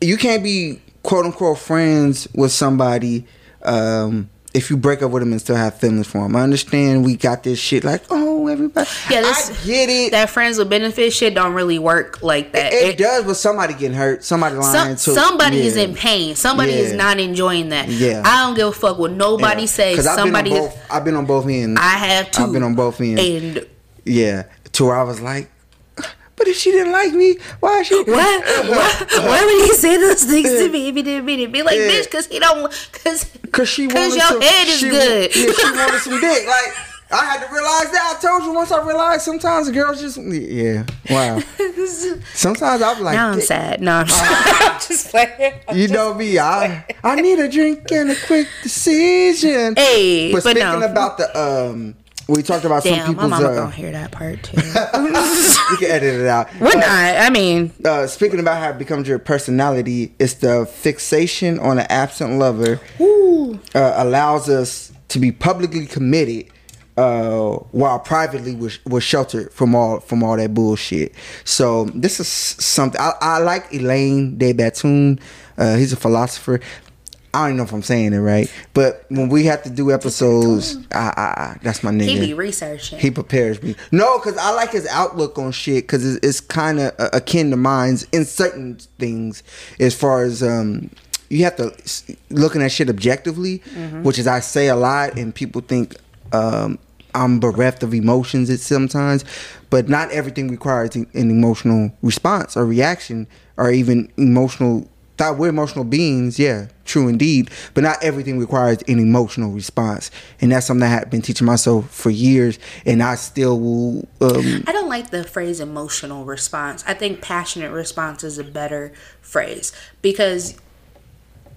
you can't be quote unquote friends with somebody. Um, if you break up with them and still have feelings for them, I understand we got this shit like, oh, everybody. Yeah, this, I get it. That friends with benefit shit don't really work like that. it, does, but somebody getting hurt, somebody lying Some, to somebody is in pain. Somebody is not enjoying that. Yeah. I don't give a fuck what nobody says. Because I've been Somebody is. both. I've been on both ends. I have too. I've been on both ends. And yeah, to where I was like, but if she didn't like me, why is she? Why, why, why would he say those things to me if he didn't mean it? Be like, Yeah. bitch, because he don't, because Cause she wanted your some, head is she, good. Yeah, she wanted some dick. Like I had to realize that. I told you once. I realized sometimes girls just yeah. Wow. Sometimes I'm like, now I'm sad. No, I'm just, just playing. I'm You just- know me. I I need a drink and a quick decision. Hey, but but speaking no. about the um, we talked about some Damn, my people's. mama Uh, gonna hear that part too. you can edit it out. We're not. I mean, uh, speaking about how it becomes your personality, it's the fixation on an absent lover uh, allows us to be publicly committed uh, while privately we're, we're sheltered from all from all that bullshit. So this is something I, I like. Alain de Botton. Uh, he's a philosopher. I don't even know if I'm saying it right, but when we have to do episodes, I, I, I, that's my nigga. he be researching. He prepares me. No, because I like his outlook on shit because it's, it's kind of akin to mine's in certain things. As far as um, you have to looking at shit objectively, which is I say a lot, and people think um, I'm bereft of emotions. It sometimes, but not everything requires an emotional response or reaction, or even emotional. Thought we're emotional beings, yeah, true indeed. But not everything requires an emotional response, and that's something I have been teaching myself for years, and I still will. Um, I don't like the phrase emotional response. I think passionate response is a better phrase because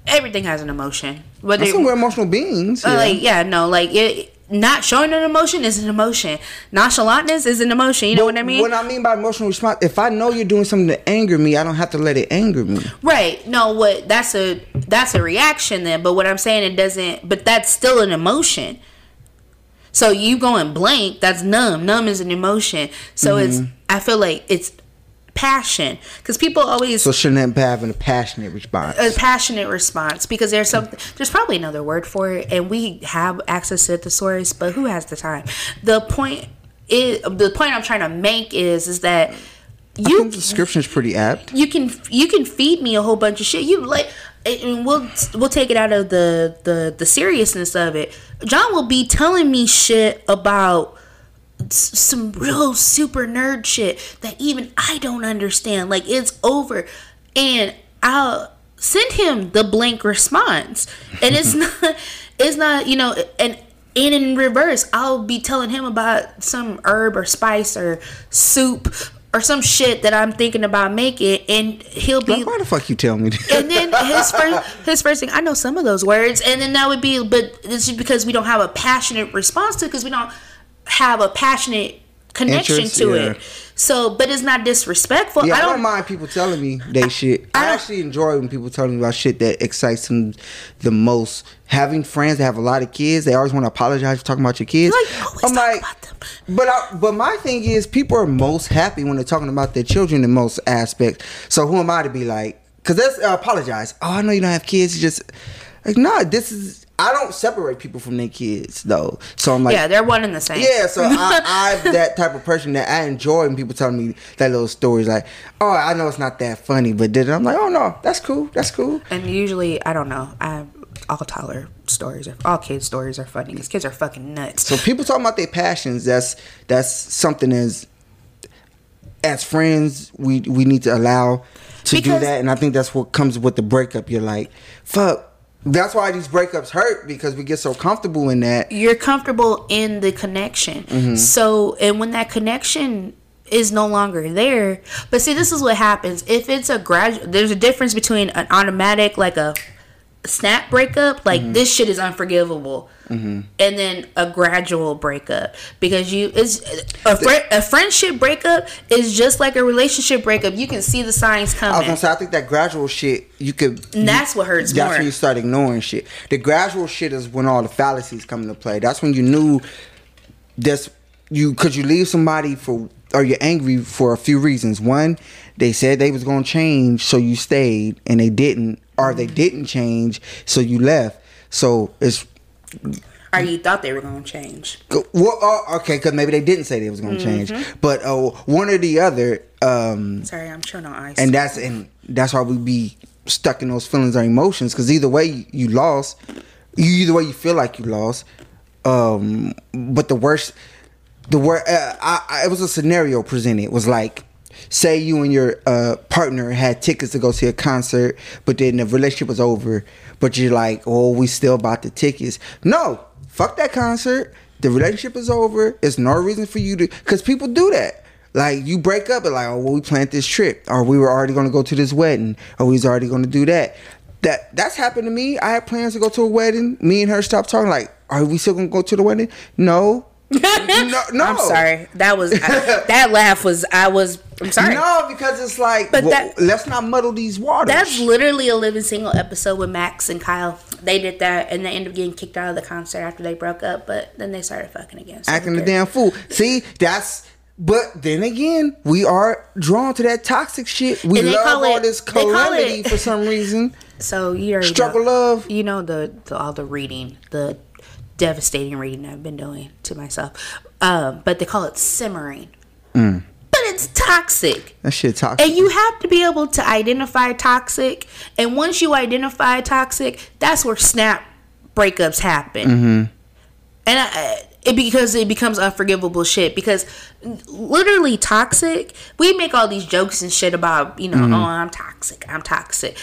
everything has an emotion. Said we're emotional beings. Yeah. like yeah, no, like it. Not showing an emotion is an emotion. Nonchalantness is an emotion. You know what I mean? What I mean by emotional response, if I know you're doing something to anger me, I don't have to let it anger me. Right. No, what that's a that's a reaction then, but what I'm saying it doesn't but that's still an emotion. So you going blank, that's numb. Numb is an emotion. So it's Mm-hmm. I feel like it's passion cuz people always So shouldn't have having a passionate response. a passionate response because there's something there's probably another word for it and we have access to the source but who has the time the point is the point i'm trying to make is is that you description is pretty apt. you can you can feed me a whole bunch of shit. You like, and we'll we'll take it out of the the the seriousness of it. John will be telling me shit about some real super nerd shit that even I don't understand. Like it's over, and I'll send him the blank response, and it's not it's not you know and. And in reverse, I'll be telling him about some herb or spice or soup or some shit that I'm thinking about making, and he'll be Like, why the fuck you tell me that? and then his first his first thing I know some of those words, and then that would be, but it's just because we don't have a passionate response to, because we don't have a passionate connection Interest, to yeah. it. So, but it's not disrespectful. Yeah, I I don't, don't mind people telling me they shit. I, I don't- actually enjoy when people tell me about shit that excites them the most. Having friends that have a lot of kids, they always want to apologize for talking about your kids. Like, about them. but I, but my thing is, people are most happy when they're talking about their children in most aspects. So who am I to be like? Because that's uh, apologize. Oh, I know you don't have kids. You just like no. This is I don't separate people from their kids though. So I'm like, yeah, they're one and the same. yeah, so I, I'm that type of person that I enjoy when people tell me that little stories. Like, oh, I know it's not that funny, but then I'm like, oh no, that's cool, that's cool. And usually, I don't know. I all Tyler stories are all kids stories are funny because kids are fucking nuts. So people talking about their passions. That's that's something as as friends we we need to allow to do that, and I think that's what comes with the breakup. You're like, fuck. That's why these breakups hurt because we get so comfortable in that. you're comfortable in the connection. Mm-hmm. So, and when that connection is no longer there, but see, this is what happens. If it's a gradual, there's a difference between an automatic, like a snap breakup, like Mm-hmm. this shit is unforgivable, and then a gradual breakup because you it's a fri a friendship breakup is just like a relationship breakup. You can see the signs I was coming. gonna say, I think that gradual shit you could. And that's what hurts That's more. when you start ignoring shit. The gradual shit is when all the fallacies come into play. That's when you knew this you could you leave somebody for or you're angry for a few reasons. One, they said they was gonna change, so you stayed, and they didn't, or they didn't change, so you left. So it's or you thought they were going to change. well, uh, okay, because maybe they didn't say they was gonna change, but uh, one or the other. Um, Sorry, I'm chewing on ice. and that's and that's why we be stuck in those feelings or emotions because either way you lost you either way you feel like you lost um but the worst the worst uh, I, I, it was a scenario presented it was like say you and your uh partner had tickets to go see a concert but then the relationship was over but you're like oh we still bought the tickets no fuck that concert the relationship is over it's no reason for you to because people do that like you break up and like, oh, well, we planned this trip, or we were already going to go to this wedding, or we was already going to do that. That that's happened to me. I had plans to go to a wedding. Me and her stopped talking. Like, are we still going to go to the wedding? No, no, no. I'm sorry. That was I, that laugh was I was. I'm sorry. No, because it's like, But well, that- let's not muddle these waters. That's literally a living single episode with Max and Kyle. They did that, and they ended up getting kicked out of the concert after they broke up. But then they started fucking again. So acting who the damn fool. See, that's. But then again, we are drawn to that toxic shit. We love call all it- this they call calamity it- for some reason. So you already Struggle know, love. You know the, the all the reading, the devastating reading I've been doing to myself. Um, but they call it simmering. Mm. But it's toxic. That shit toxic. And you have to be able to identify toxic. And once you identify toxic, that's where snap breakups happen. Mm-hmm. And I, it because it becomes unforgivable shit. Because literally toxic, we make all these jokes and shit about you know, Mm-hmm. oh I'm toxic, I'm toxic.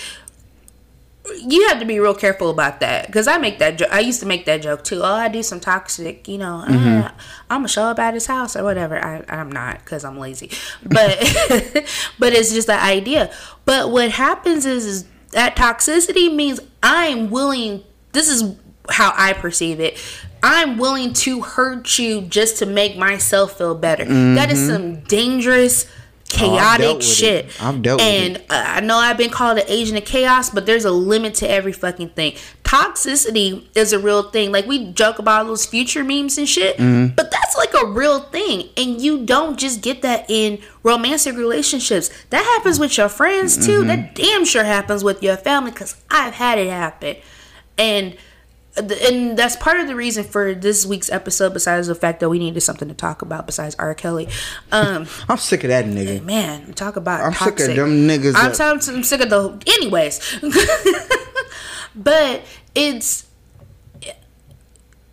You have to be real careful about that because I make that. Jo- I used to make that joke too. Oh, I do some toxic. You know, Mm-hmm. uh, I'm gonna show up at his house or whatever. I, I'm not because I'm lazy, but but it's just the idea. But what happens is, is that toxicity means I'm willing. This is how I perceive it. I'm willing to hurt you just to make myself feel better. That is some dangerous, Oh, chaotic it. shit. I've dealt with and it. uh, I know I've been called an agent of chaos, but there's a limit to every fucking thing. Toxicity is a real thing. Like we joke about those future memes and shit, Mm-hmm. but that's like a real thing. And you don't just get that in romantic relationships. That happens with your friends too. Mm-hmm. That damn sure happens with your family because I've had it happen. And and that's part of the reason for this week's episode. Besides the fact that we needed something to talk about, besides R. Kelly, um, I'm sick of that nigga. man, talk about I'm toxic. sick of them niggas. I'm, that- I'm sick of the. Anyways, but it's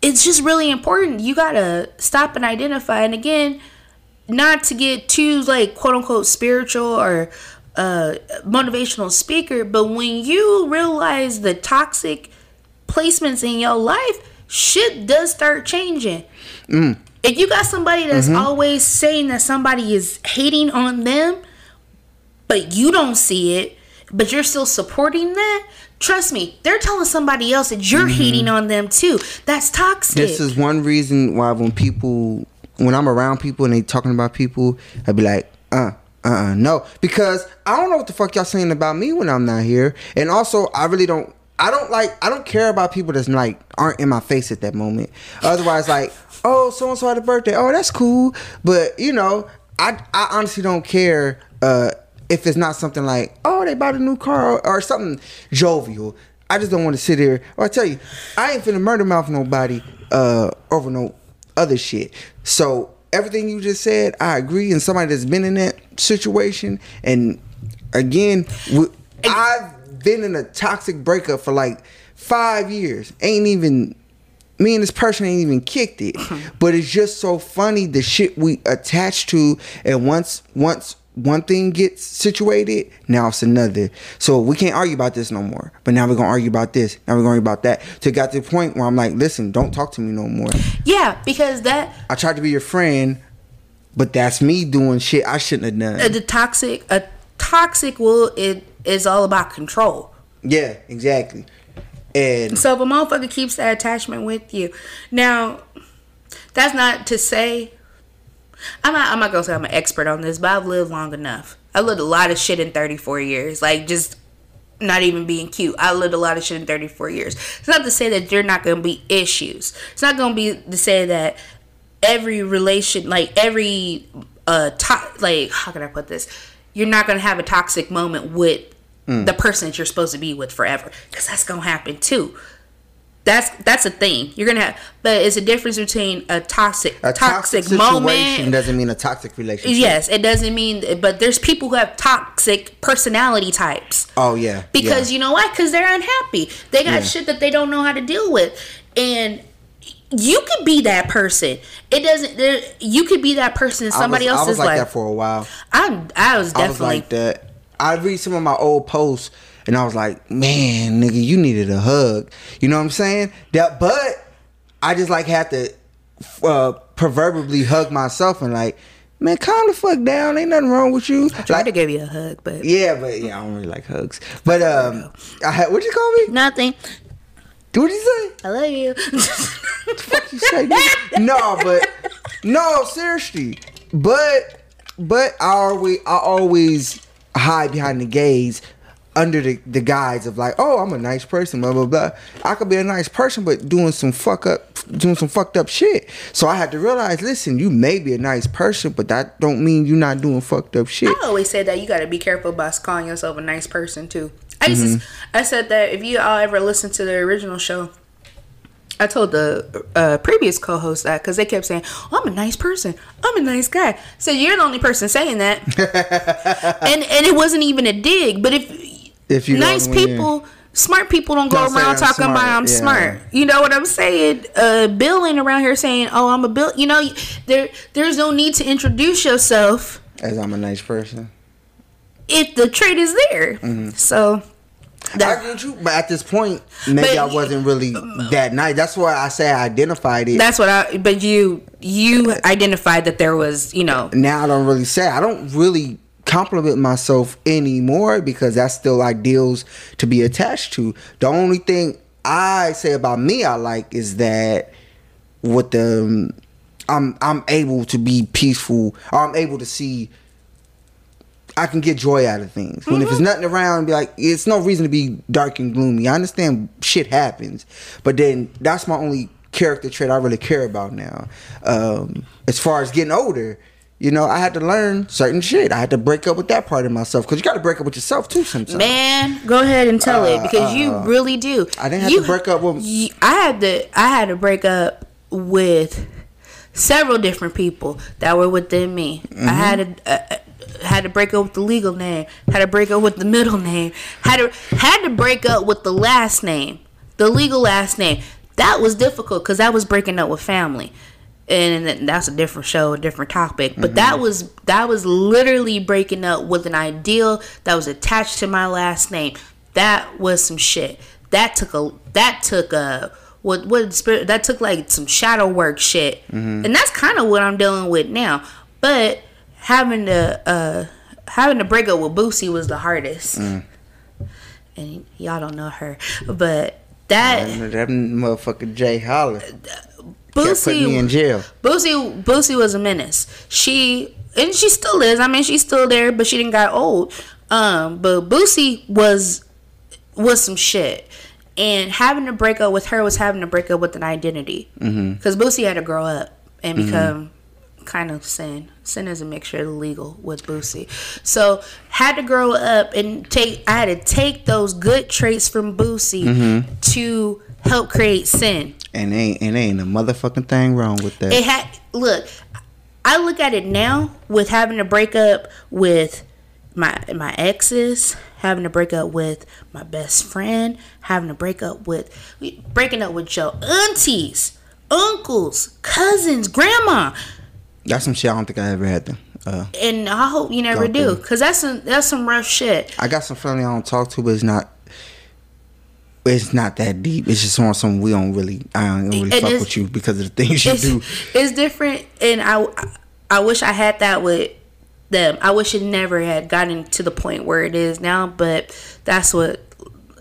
it's just really important. You gotta stop and identify. And again, not to get too like quote unquote spiritual or uh, motivational speaker, but when you realize the toxic placements in your life, shit does start changing. If you got somebody that's always saying that somebody is hating on them, but you don't see it, but you're still supporting that, trust me, they're telling somebody else that you're hating on them too. That's toxic. This is one reason why when people, when I'm around people and they talking about people, I'd be like, uh, uh, uh no, because I don't know what the fuck y'all saying about me when I'm not here, and also I really don't. I don't like. I don't care about people that's like aren't in my face at that moment. Otherwise, like, oh, so and so had a birthday. Oh, that's cool. But you know, I I honestly don't care. Uh, if it's not something like, oh, they bought a new car or, or something jovial. I just don't want to sit here. Or I tell you, I ain't finna murder mouth nobody uh, over no other shit. So everything you just said, I agree. And somebody that's been in that situation, and again, w- I've been in a toxic breakup for like five years. Ain't even me and this person ain't even kicked it. but it's just so funny the shit we attach to, and once once one thing gets situated, now it's another. So we can't argue about this no more. But now we're gonna argue about this. Now we're gonna argue about that. To got to the point where I'm like, listen, don't talk to me no more. yeah, because that I tried to be your friend, but that's me doing shit I shouldn't have uh, done. the toxic a toxic will it is all about control. Yeah, exactly. And So if a motherfucker keeps that attachment with you, now that's not to say I'm not I'm not gonna say I'm an expert on this, but I've lived long enough. I lived a lot of shit in 34 years. Like just not even being cute. I lived a lot of shit in 34 years. It's not to say that there not gonna be issues. It's not gonna be to say that every relation like every uh to- like how can I put this? You're not gonna have a toxic moment with Mm. the person that you're supposed to be with forever. Because that's gonna happen too. That's that's a thing. You're gonna have but it's a difference between a toxic a toxic, situation moment doesn't mean a toxic relationship. Yes, it doesn't mean, but there's people who have toxic personality types. Oh yeah. Because yeah. you know what? Because they're unhappy. They got Yeah. shit that they don't know how to deal with, and you could be that person. It doesn't. there- You could be that person. in Somebody I was, else's I was like life. that for a while. I'm. I was I was definitely. like that. I read some of my old posts and I was like, man, nigga, you needed a hug. You know what I'm saying? That, but I just like had to uh, proverbially hug myself and like, man, calm the fuck down. Ain't nothing wrong with you. I tried Like, to give you a hug, but yeah, but yeah, I don't really like hugs. But um, I had what do you call me? nothing. What you say? I love you. What the you say? no, but no, seriously. But but I always I always hide behind the gaze under the, the guise of like, oh, I'm a nice person, blah blah blah. I could be a nice person, but doing some fuck up, doing some fucked up shit. So I had to realize, listen, you may be a nice person, but that don't mean you're not doing fucked up shit. I always said that you got to be careful about calling yourself a nice person too. I Mm-hmm. to, I said that if you all ever listen to the original show, I told the uh, previous co-host that because they kept saying, oh, "I'm a nice person. I'm a nice guy." So you're the only person saying that, and and it wasn't even a dig. But if If you nice people. Smart people don't go Don't around talking about I'm yeah. smart. You know what I'm saying? Uh, Bill ain't around here saying, "Oh, I'm a Bill." You know, there there's no need to introduce yourself As I'm a nice person. if the trait is there. Mm-hmm. So that, with you, but at this point, maybe But- I wasn't really that nice. That's why I say I identified it. that's what I. But you you identified that there was you know now I don't really say I don't really compliment myself anymore because that's still ideals to be attached to. The only thing I say about me I like is that with the um, I'm I'm able to be peaceful I'm able to see I can get joy out of things. When if there's nothing around, be like, it's no reason to be dark and gloomy. I understand shit happens, but then that's my only character trait I really care about now. Um, as far as getting older, you know, I had to learn certain shit. I had to break up with that part of myself because you got to break up with yourself too sometimes. Man, go ahead and tell it because you uh, really do. I didn't have You- to break up with. you- I had to. I had to break up with several different people that were within me. Mm-hmm. I had to. Uh, uh, had to break up with the legal name. Had to break up with the middle name. Had to had to break up with the last name, the legal last name. That was difficult because that was breaking up with family, and that's a different show, a different topic. But that mm-hmm. was that was literally breaking up with an ideal that was attached to my last name. That was some shit. That took a that took a what what spirit that took like some shadow work shit, mm-hmm. and that's kind of what I'm dealing with now. But having to uh having to break up with Boosie was the hardest, and y'all don't know her, but that That, that motherfucker Jay Holler kept putting me in Boosie jail. Boosie Boosie was a menace. She and she still is. I mean, she's still there, but she didn't got old. Um, but Boosie was was some shit. And having to break up with her was having to break up with an identity. Because Boosie had to grow up and become kind of sin. Sin is a mixture of legal with Boosie. So had to grow up and take. I had to take those good traits from Boosie mm-hmm. to help create sin. And ain't and ain't a motherfucking thing wrong with that. It had look. I look at it now with having to break up with my my exes, having to break up with my best friend, having to break up with breaking up with your aunties, uncles, cousins, grandma, That's some shit I don't think I ever had to. Uh, and I hope you never do, through. cause that's some that's some rough shit. I got some family I don't talk to, but it's not. It's not that deep. It's just on some we don't really. I don't really And fuck with you because of the things you do. it's different and I, I wish i had that with them i wish it never had gotten to the point where it is now but that's what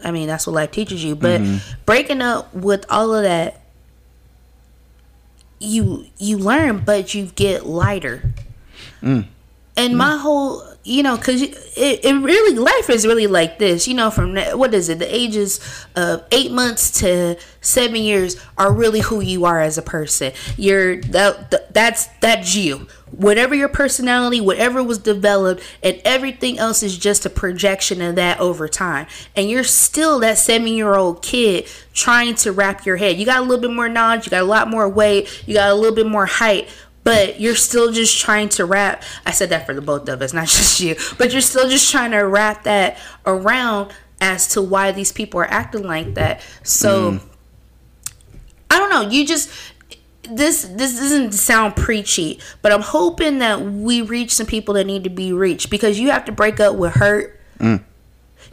i mean that's what life teaches you but breaking up with all of that you you learn but you get lighter. Mm. And my mm. whole you know because it, it really life is really like this you know from what is it the ages of eight months to seven years are really who you are as a person. You're that, that that's that's you whatever your personality whatever was developed and everything else is just a projection of that over time. And you're still that seven year old kid trying to wrap your head. You got a little bit more knowledge you got a lot more weight you got a little bit more height but you're still just trying to wrap i said that for the both of us not just you but you're still just trying to wrap that around as to why these people are acting like that. So mm. i don't know you just this this doesn't sound preachy but i'm hoping that we reach some people that need to be reached because you have to break up with hurt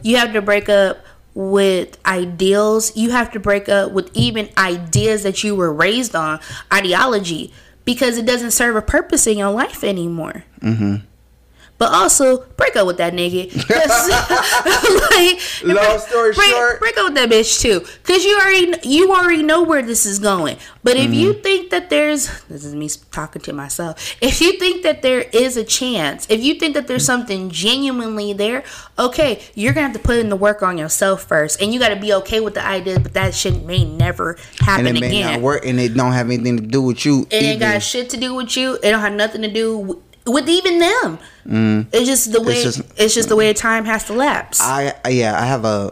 you have to break up with ideals. You have to break up with even ideas that you were raised on, ideology, because it doesn't serve a purpose in your life anymore. Mm-hmm. But also break up with that nigga. 'Cause, like, Long story break, short. break up with that bitch too, because you already you already know where this is going. But if you mm-hmm. think that there's this is me talking to myself. If you think that there is a chance, if you think that there's mm. something genuinely there, okay, you're gonna have to put in the work on yourself first, and you got to be okay with the idea. But that shit may never happen and it may again. not work, and it don't have anything to do with you. It ain't either. got shit to do with you. It don't have nothing to do with, even them. It's just the way. It's just- just, the way time has to lapse. I I- yeah, I have a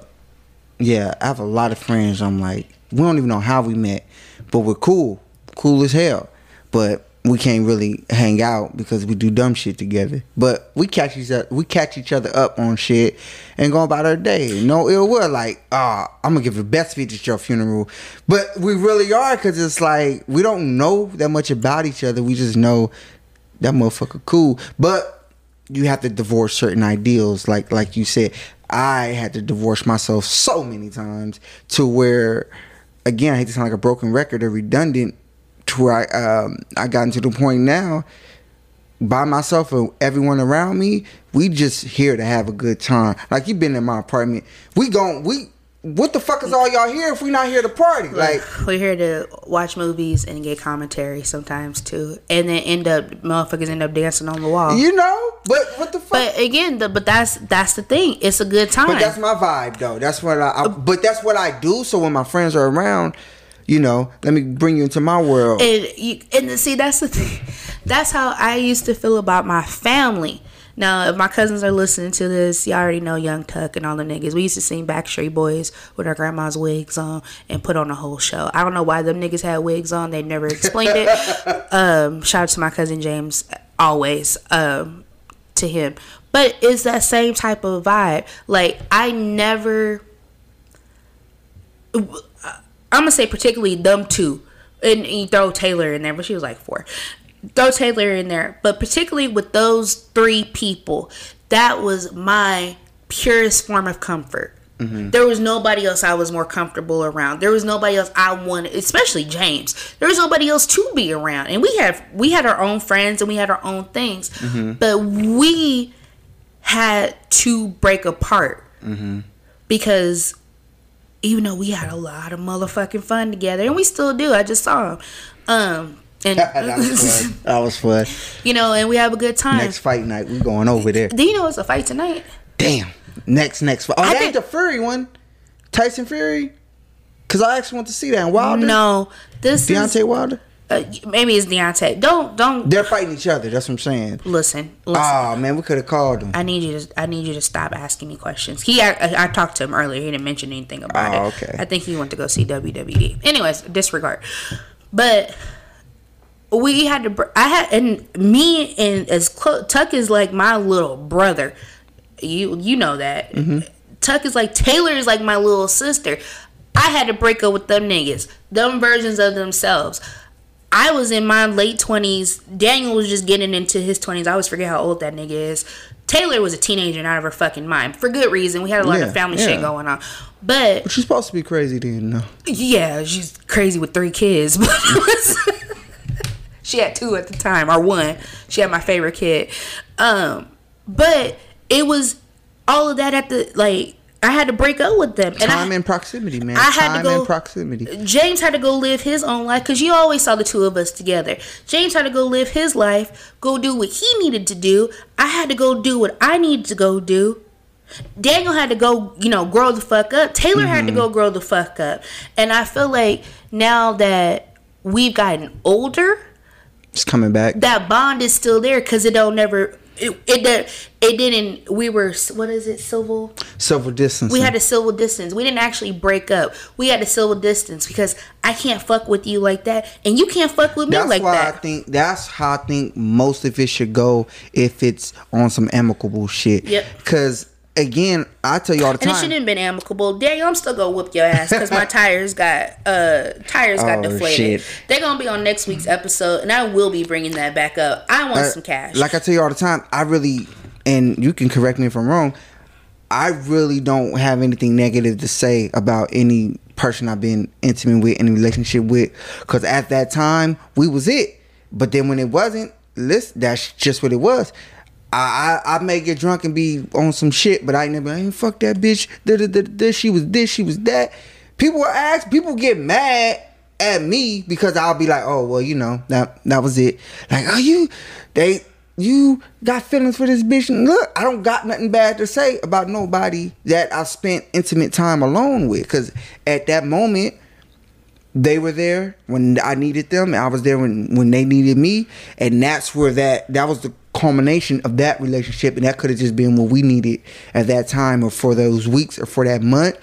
yeah, I have a lot of friends. I'm like, we don't even know how we met, but we're cool, cool as hell. But we can't really hang out because we do dumb shit together. But we catch each other, we catch each other up on shit and go about our day. No ill will. Like, ah, I'm gonna give the best speech at your funeral. But we really are because it's like we don't know that much about each other. We just know that motherfucker cool. But you have to divorce certain ideals. Like like you said i had to divorce myself so many times to where again i hate to sound like a broken record or redundant to where i um i gotten to the point now by myself and everyone around me we just here to have a good time. Like you've been in my apartment. We gon' we what the fuck is all y'all here if we not here to party like we're here to watch movies and get commentary sometimes too, and then end up motherfuckers end up dancing on the wall. you know but what the fuck but again, the, but that's that's the thing. It's a good time. But that's my vibe, though. That's what I, I. But that's what I do. So when my friends are around, you know, let me bring you into my world. and you and see that's the thing That's how I used to feel about my family. Now, if my cousins are listening to this, y'all already know Young Tuck and all the niggas. We used to sing Backstreet Boys with our grandma's wigs on and put on a whole show. I don't know why them niggas had wigs on. They never explained it. um, shout out to my cousin James, always um, to him. But it's that same type of vibe. Like I never. I'm gonna say particularly them two, and you throw Taylor in there, but she was like four throw Taylor in there, but particularly with those three people, that was my purest form of comfort. Mm-hmm. There was nobody else I was more comfortable around. There was nobody else I wanted, especially James. There was nobody else to be around, and we have we had our own friends and we had our own things, mm-hmm. but we had to break apart mm-hmm. because even though we had a lot of motherfucking fun together, and we still do. I just saw him. Um, and that was fun. That was fun. You know, and we have a good time. Next fight night, we going over there. Do you know it's a fight tonight? Damn. Next next fight. Oh, I that ain't the Fury one. Tyson Fury. Cause I actually want to see that. Wilder. No, this Deontay is, Wilder. Uh, maybe it's Deontay. Don't don't. They're fighting each other. That's what I'm saying. Listen. listen. Oh man, we could have called him. I need you to. I need you to stop asking me questions. He. I, I talked to him earlier. He didn't mention anything about oh, it. Okay. I think he went to go see WWE. Anyways, disregard. But we had to. I had and me and as close, Tuck is like my little brother. You you know that. Mm-hmm. Tuck is like Taylor is like my little sister. I had to break up with them niggas, them versions of themselves. I was in my late twenties. Daniel was just getting into his twenties. I always forget how old that nigga is. Taylor was a teenager and out of her fucking mind for good reason. We had a lot yeah, of family yeah. shit going on, but, but she's supposed to be crazy then, no? Yeah, she's crazy with three kids. She had two at the time, or one. She had my favorite kid. Um, but it was all of that at the like. I had to break up with them. And Time I, and proximity, man. I had Time to go, and proximity. James had to go live his own life because you always saw the two of us together. James had to go live his life, go do what he needed to do. I had to go do what I needed to go do. Daniel had to go, you know, grow the fuck up. Taylor mm-hmm. had to mm-hmm. go grow the fuck up. And I feel like now that we've gotten older, it's coming back. That bond is still there because it don't never. It, it it didn't. We were what is it? Civil. Civil distance. We had a civil distance. We didn't actually break up. We had a civil distance because I can't fuck with you like that, and you can't fuck with me that's like why that. I think that's how I think most of it should go if it's on some amicable shit. Yep. Because again, I tell you all the time. And it shouldn't have been amicable. Daniel, I'm still gonna whoop your ass because my tires got uh tires got oh, deflated. Shit. They're gonna be on next week's episode, and I will be bringing that back up. I want uh, some cash. Like I tell you all the time, I really, and you can correct me if I'm wrong. I really don't have anything negative to say about any person I've been intimate with, any relationship with, because at that time we was it. But then when it wasn't, listen, that's just what it was. I, I, may get drunk and be on some shit, but I ain't never I ain't fuck that bitch. Da, da, da, da, she was this, she was that. People ask, people get mad at me because I'll be like, oh well, you know, that that was it. Like, oh you they you got feelings for this bitch. Look, I don't got nothing bad to say about nobody that I spent intimate time alone with. Cause at that moment, they were there when I needed them, and I was there when when they needed me, and that's where that that was the culmination of that relationship, and that could have just been what we needed at that time, or for those weeks, or for that month.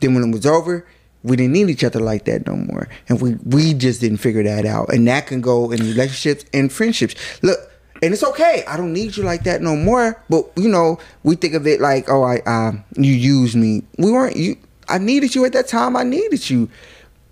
Then when it was over, we didn't need each other like that no more, and we we just didn't figure that out. And that can go in relationships and friendships. Look, and it's okay. I don't need you like that no more. But you know, we think of it like, oh, I uh, you used me. We weren't you. I needed you at that time. I needed you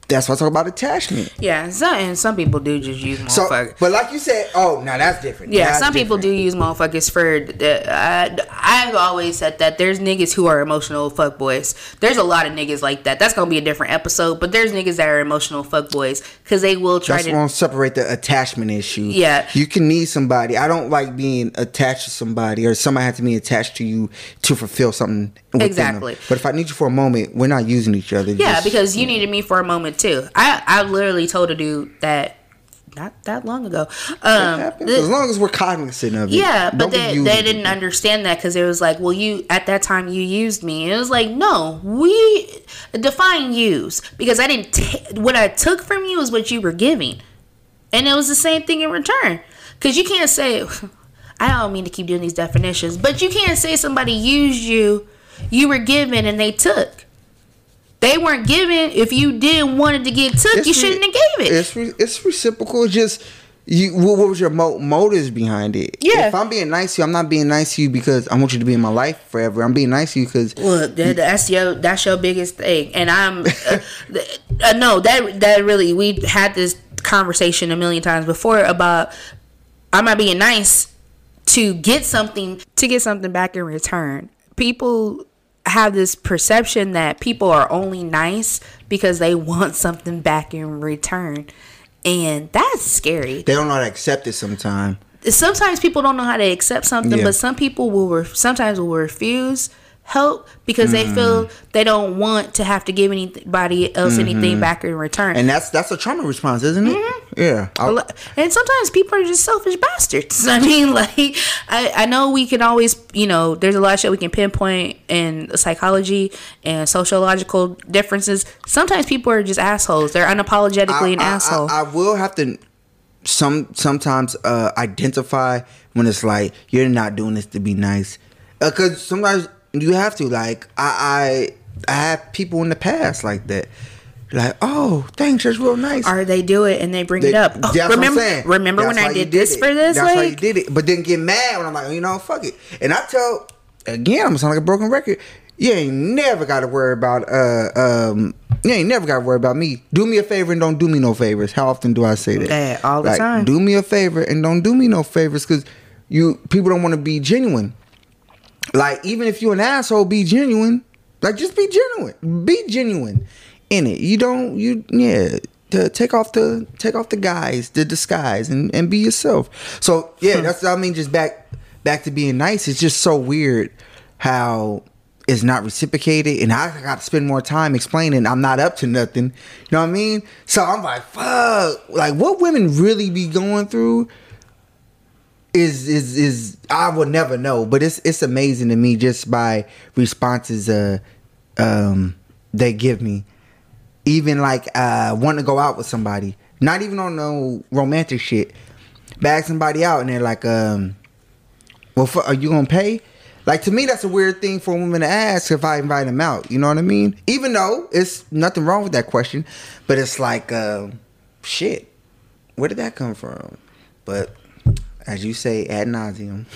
that's what I talk about attachment. Yeah, some, and some people do just use motherfuckers. So, but like you said, oh, now that's different. Yeah, that's some different. people do use motherfuckers for. Uh, I've always said that there's niggas who are emotional fuckboys. There's a lot of niggas like that. That's gonna be a different episode. But there's niggas that are emotional fuckboys because they will try that's to. That's separate the attachment issue. Yeah, you can need somebody. I don't like being attached to somebody or somebody has to be attached to you to fulfill something. Exactly. Them. But if I need you for a moment, we're not using each other. Yeah, just, because you needed me for a moment too. I I literally told a dude that not that long ago. Um, as long as we're cognizant of it. Yeah, but they, they didn't understand that because it was like, well, you at that time you used me. And it was like, no, we define use because I didn't. T- what I took from you is what you were giving, and it was the same thing in return. Because you can't say, I don't mean to keep doing these definitions, but you can't say somebody used you, you were given and they took. They weren't given. If you didn't wanted to get took, It's you shouldn't have gave it. It's re- it's reciprocal. It's just you. What, what was your mo- motives behind it? Yeah. If I'm being nice to you, I'm not being nice to you because I want you to be in my life forever. I'm being nice to you because Well, that, that's your that's your biggest thing, and I'm uh, uh, no that that really we had this conversation a million times before about I'm not being nice to get something to get something back in return. People have this perception that people are only nice because they want something back in return, and that's scary they don't know how to accept it sometimes. sometimes people don't know how to accept something, Yeah. but some people will ref- sometimes will refuse help because they Mm. feel they don't want to have to give anybody else anything back in return. Mm-hmm. And that's that's a trauma response, isn't it? Mm-hmm. Yeah. A I- lo- and sometimes people are just selfish bastards. I mean, like I, I know we can always, you know, there's a lot of shit we can pinpoint in psychology and sociological differences. Sometimes people are just assholes. They're unapologetically an I, I- asshole. I, I will have to some sometimes uh, identify when it's like you're not doing this to be nice, because sometimes you have to. Like I, I I have people in the past like that. Like, oh, thanks, that's real nice. or they do it and they bring They- it up. Oh, that's what I'm remember, saying. remember That's when I you did this it. for this? That's why you like, did it. But then get mad when I'm like, you know, fuck it. And I tell again, I'm gonna sound like a broken record. You ain't never got to worry about. uh um You ain't never got to worry about me. Do me a favor and don't do me no favors. How often do I say that? Yeah, all the time. Do me a favor and don't do me no favors because you people don't want to be genuine. Like even if you're an asshole, be genuine. Like just be genuine. Be genuine in it. You don't you yeah. To take off the take off the guys, the disguise, and, and be yourself. So yeah, that's I mean. Just back back to being nice. It's just so weird how it's not reciprocated, and I got to spend more time explaining I'm not up to nothing. You know what I mean? So I'm like, fuck. Like what women really be going through is is is I will never know, but it's it's amazing to me just by responses uh um they give me. Even like uh wanting to go out with somebody, not even on no romantic shit. Bag somebody out and they're like, um, well, fu- are you gonna pay? Like to me, that's a weird thing for a woman to ask if I invite them out. You know what I mean? Even though it's nothing wrong with that question, but it's like, uh, shit, where did that come from? But as you say, ad nauseum.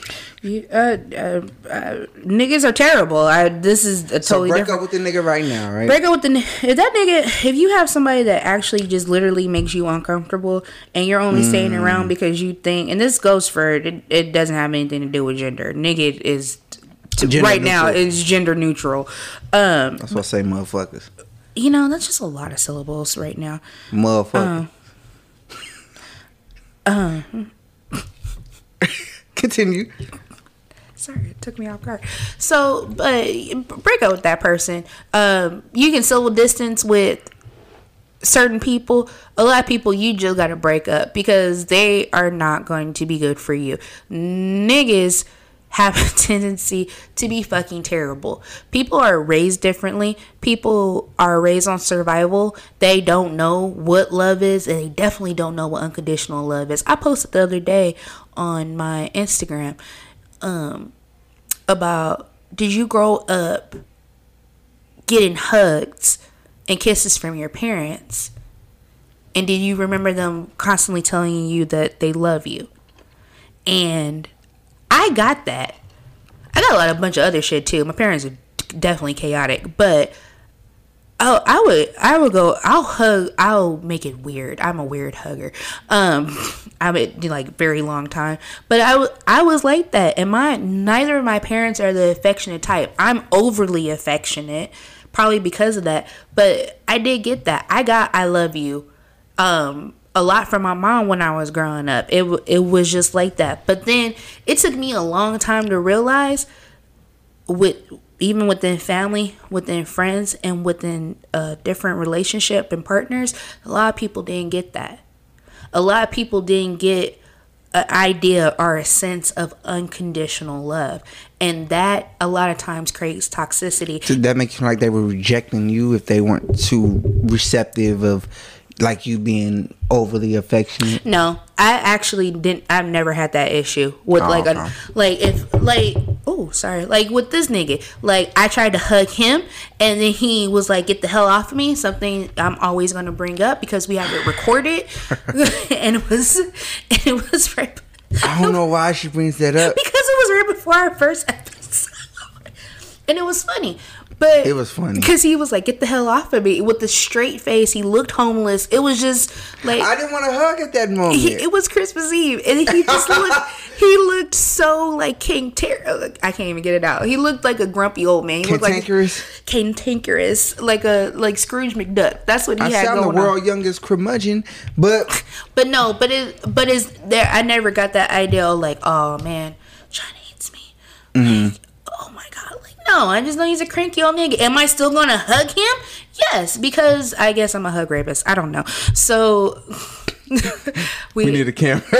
You, uh, uh, uh, niggas are terrible. I, this is a So totally break different. up with the nigga right now, right? Break up with the if that nigga if you have somebody that actually just literally makes you uncomfortable and you're only staying Mm. around because you think and this goes for it, it doesn't have anything to do with gender. Nigga is t- Gender right now is gender neutral. Um, That's what I say, motherfuckers. you know that's just a lot of syllables right now. Motherfucker. Uh. Continue. Sorry, it took me off guard. So, but break up with that person. Um, you can civil distance with certain people. A lot of people you just got to break up because they are not going to be good for you. Niggas have a tendency to be fucking terrible. People are raised differently. People are raised on survival. They don't know what love is, and they definitely don't know what unconditional love is. I posted the other day on my Instagram um, about did you grow up getting hugs and kisses from your parents? And did you remember them constantly telling you that they love you? And I got that. I got a lot of bunch of other shit too. My parents are definitely chaotic, but oh, I would I would go. I'll hug. I'll make it weird. I'm a weird hugger. Um, I'm do like very long time, but I I was like that, and my neither of my parents are the affectionate type. I'm overly affectionate, probably because of that. But I did get that. I got I love you. Um, a lot from my mom when I was growing up. It it was just like that. But then it took me a long time to realize with even within family, within friends, and within uh, different relationship and partners, a lot of people didn't get that. A lot of people didn't get an idea or a sense of unconditional love, and that a lot of times creates toxicity. Did that make you feel like they were rejecting you if they weren't too receptive of like you being overly affectionate? No, I actually didn't. I've never had that issue with Oh, like a like if like oh sorry like with this nigga like I tried to hug him and then he was like get the hell off of me something I'm always gonna bring up because we have it recorded and it was and it was right I don't know why she brings that up. because it was right before our first episode and it was funny but It was funny. because he was like get the hell off of me with the straight face he looked homeless it was just like I didn't want to hug at that moment. he, it was Christmas Eve, and he just looked. He looked so like King Ter. I can't even get it out. He looked like a grumpy old man. He looked like Cantankerous. cantankerous, like a like Scrooge McDuck. That's what he I had sound the going world on. youngest curmudgeon, but But no, but it but is there? I never got that idea. Like, oh man, John hates me. Mm-hmm. Like, oh my god, no, I just know he's a cranky old nigga. Am I still gonna hug him? Yes, because I guess I'm a hug rapist. I don't know. So we need a camera.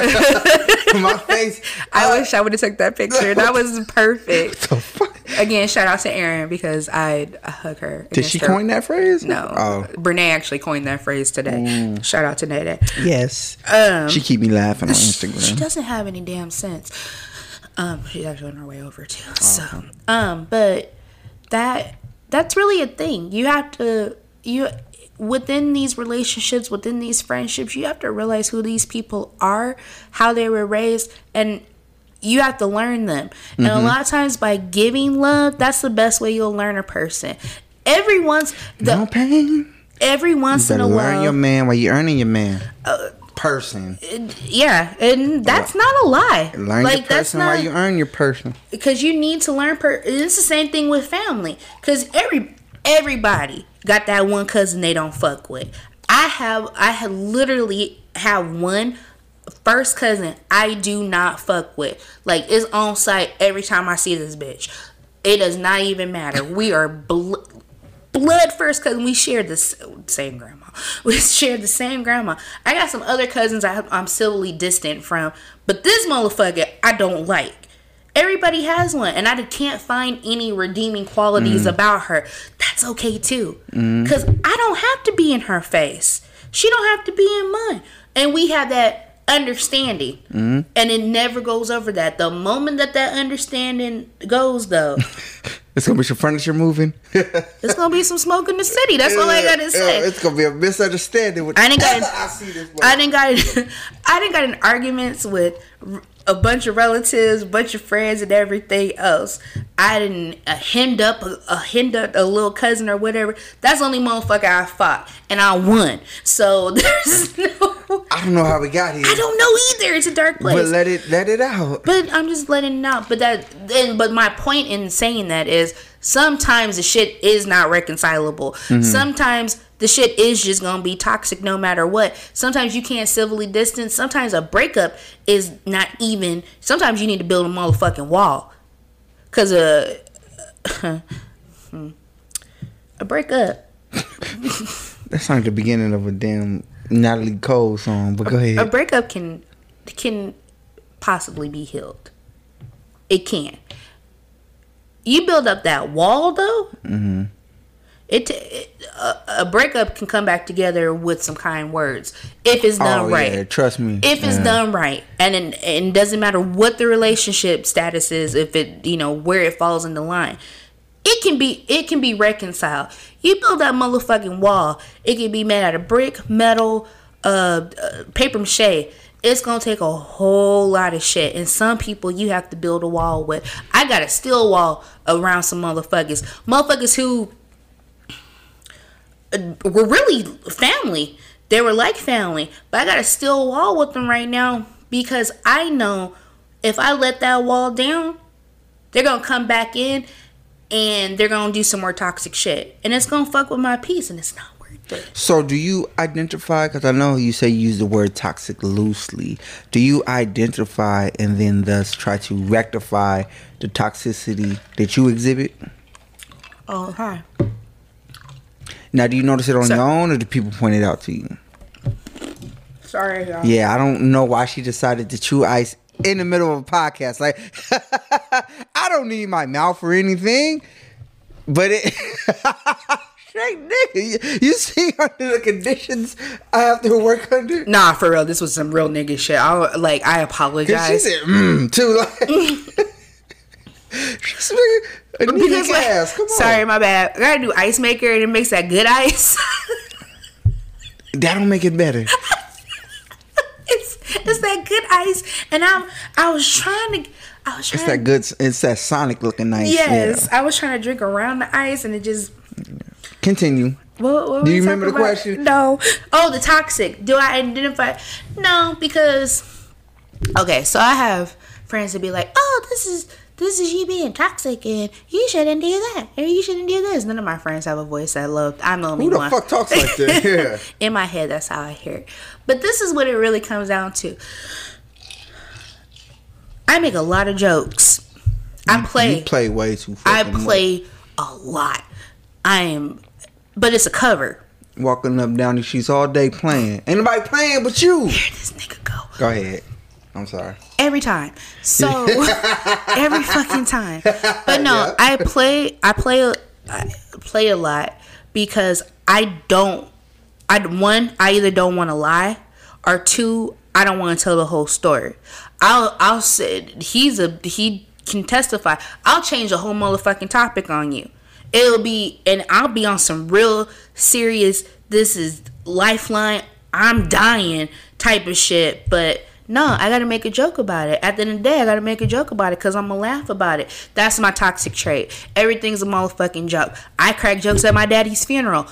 My face. I wish I would have took that picture. That was perfect. the fuck? Again, shout out to Erin because I hug her. Did she coin that phrase? No. Oh, Brene actually coined that phrase today. Shout out to Nene. yes. Um, she keep me laughing on Instagram. she doesn't have any damn sense. Um, she's actually on her way over too. Oh, So, um, but that that's really a thing. You have to you within these relationships, within these friendships, you have to realize who these people are, how they were raised, and you have to learn them. And Mm-hmm. a lot of times by giving love, that's the best way you'll learn a person. Every once the no pain. every once in a learn while your man while you earning your man. Uh, person. yeah, and that's not a lie. Learn your person while you earn your person. because you need to learn per it's the same thing with family because every everybody got that one cousin they don't fuck with i have i have literally have one first cousin i do not fuck with like it's on site every time i see this bitch it does not even matter we are bl- blood first cousin we share the same grandma we share the same grandma i got some other cousins I, i'm civilly distant from but this motherfucker i don't like Everybody has one, and I can't find any redeeming qualities mm. about her. That's okay too, mm. because I don't have to be in her face. She don't have to be in mine, and we have that understanding, mm. and it never goes over that. The moment that that understanding goes, though, It's gonna be some furniture moving. it's gonna be some smoke in the city. That's all I gotta say. It's gonna be a misunderstanding. With I didn't got. I see this. I didn't got. I didn't got in arguments with a bunch of relatives, a bunch of friends, and everything else. I didn't uh, hemmed up a, a hemmed up a little cousin or whatever. That's the only motherfucker I fought, and I won. So there's no. I don't know how we got here. I don't know either. It's a dark place. But let it let it out. But I'm just letting it out. But that, and, but my point in saying that is sometimes the shit is not reconcilable. Mm-hmm. Sometimes the shit is just gonna be toxic no matter what. Sometimes you can't civilly distance. Sometimes a breakup is not even. Sometimes you need to build a motherfucking wall. Cause uh, a a breakup, That's like the beginning of a damn Natalie Cole song. But go ahead. a breakup can can possibly be healed. It can. You build up that wall though. Mm-hmm. It, it a, a breakup can come back together with some kind words if it's done oh right. yeah, trust me. If it's done right, and it, and doesn't matter what the relationship status is, if it you know where it falls in the line, it can be it can be reconciled. You build that motherfucking wall. It can be made out of brick, metal, uh, uh paper mache. It's gonna take a whole lot of shit, and some people you have to build a wall with. I got a steel wall around some motherfuckers, motherfuckers who uh, were really family. They were like family, but I got a steel wall with them right now because I know if I let that wall down, they're gonna come back in and they're gonna do some more toxic shit, and it's gonna fuck with my peace, and it's not worth it. So do you identify? Because I know you say you use the word toxic loosely. Do you identify and then thus try to rectify the toxicity that you exhibit? Oh hi. Now, do you notice it on So- your own, or do people point it out to you? Sorry, y'all. Yeah, I don't know why she decided to chew ice in the middle of a podcast. Like, I don't need my mouth for anything, but it. straight nigga. You, see under the conditions I have to work under. Nah, for real, this was some real nigga shit. I like, I Cause she apologize. said, mm, too. Like, She's a nigga Because, like, ass. Come on. sorry, my bad. I gotta do ice maker, and it makes that good ice. That don't make it better. it's that good ice, and I'm I was trying to I was trying It's that good. It's that Sonic looking nice. yes, Yeah. I was trying to drink around the ice, and it just. Continue. What, what Do you remember the about? question? No. Oh, the toxic. Do I identify? No, because okay, so I have friends that be like, "Oh, this is this is you being toxic, and you shouldn't do that, or you shouldn't do this." None of my friends have a voice I love. I'm the only Who the one. fuck talks like that? Yeah. In my head, that's how I hear it. But this is what it really comes down to. I make a lot of jokes. I play. You play way too. I fucking much. play a lot. I am, but it's a cover. walking up down the streets all day playing. Ain't nobody playing but you. Where this nigga go? Go ahead. I'm sorry. Every time. So every fucking time. But no, Yeah. I play. I play. I play a lot because I don't. I one. I either don't want to lie, or two. I don't want to tell the whole story. I'll. I'll say he's a. He can testify. I'll change a whole motherfucking topic on you. It'll be and I'll be on some real serious. This is lifeline. I'm dying type of shit, but. No, I gotta make a joke about it. At the end of the day, I gotta make a joke about it because I'm gonna laugh about it. That's my toxic trait. Everything's a motherfucking joke. I crack jokes at my daddy's funeral.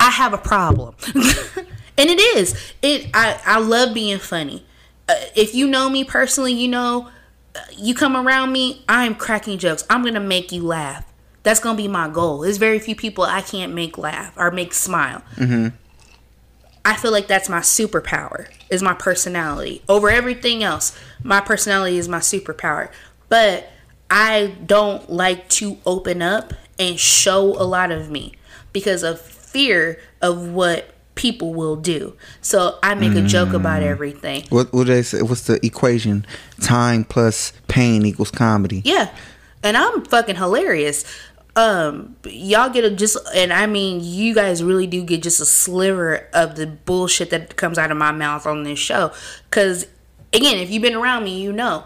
I have a problem, and it is. It. I. I love being funny. Uh, if you know me personally, you know, uh, you come around me, I'm cracking jokes. I'm gonna make you laugh. That's gonna be my goal. There's very few people I can't make laugh or make smile. I feel like that's my superpower is my personality. Over everything else, my personality is my superpower. But I don't like to open up and show a lot of me because of fear of what people will do. So I make a joke about mm. everything. What what they say? What's the equation? Time plus pain equals comedy. Yeah. And I'm fucking hilarious. Um y'all get a just and I mean you guys really do get just a sliver of the bullshit that comes out of my mouth on this show cuz again, if you've been around me, you know.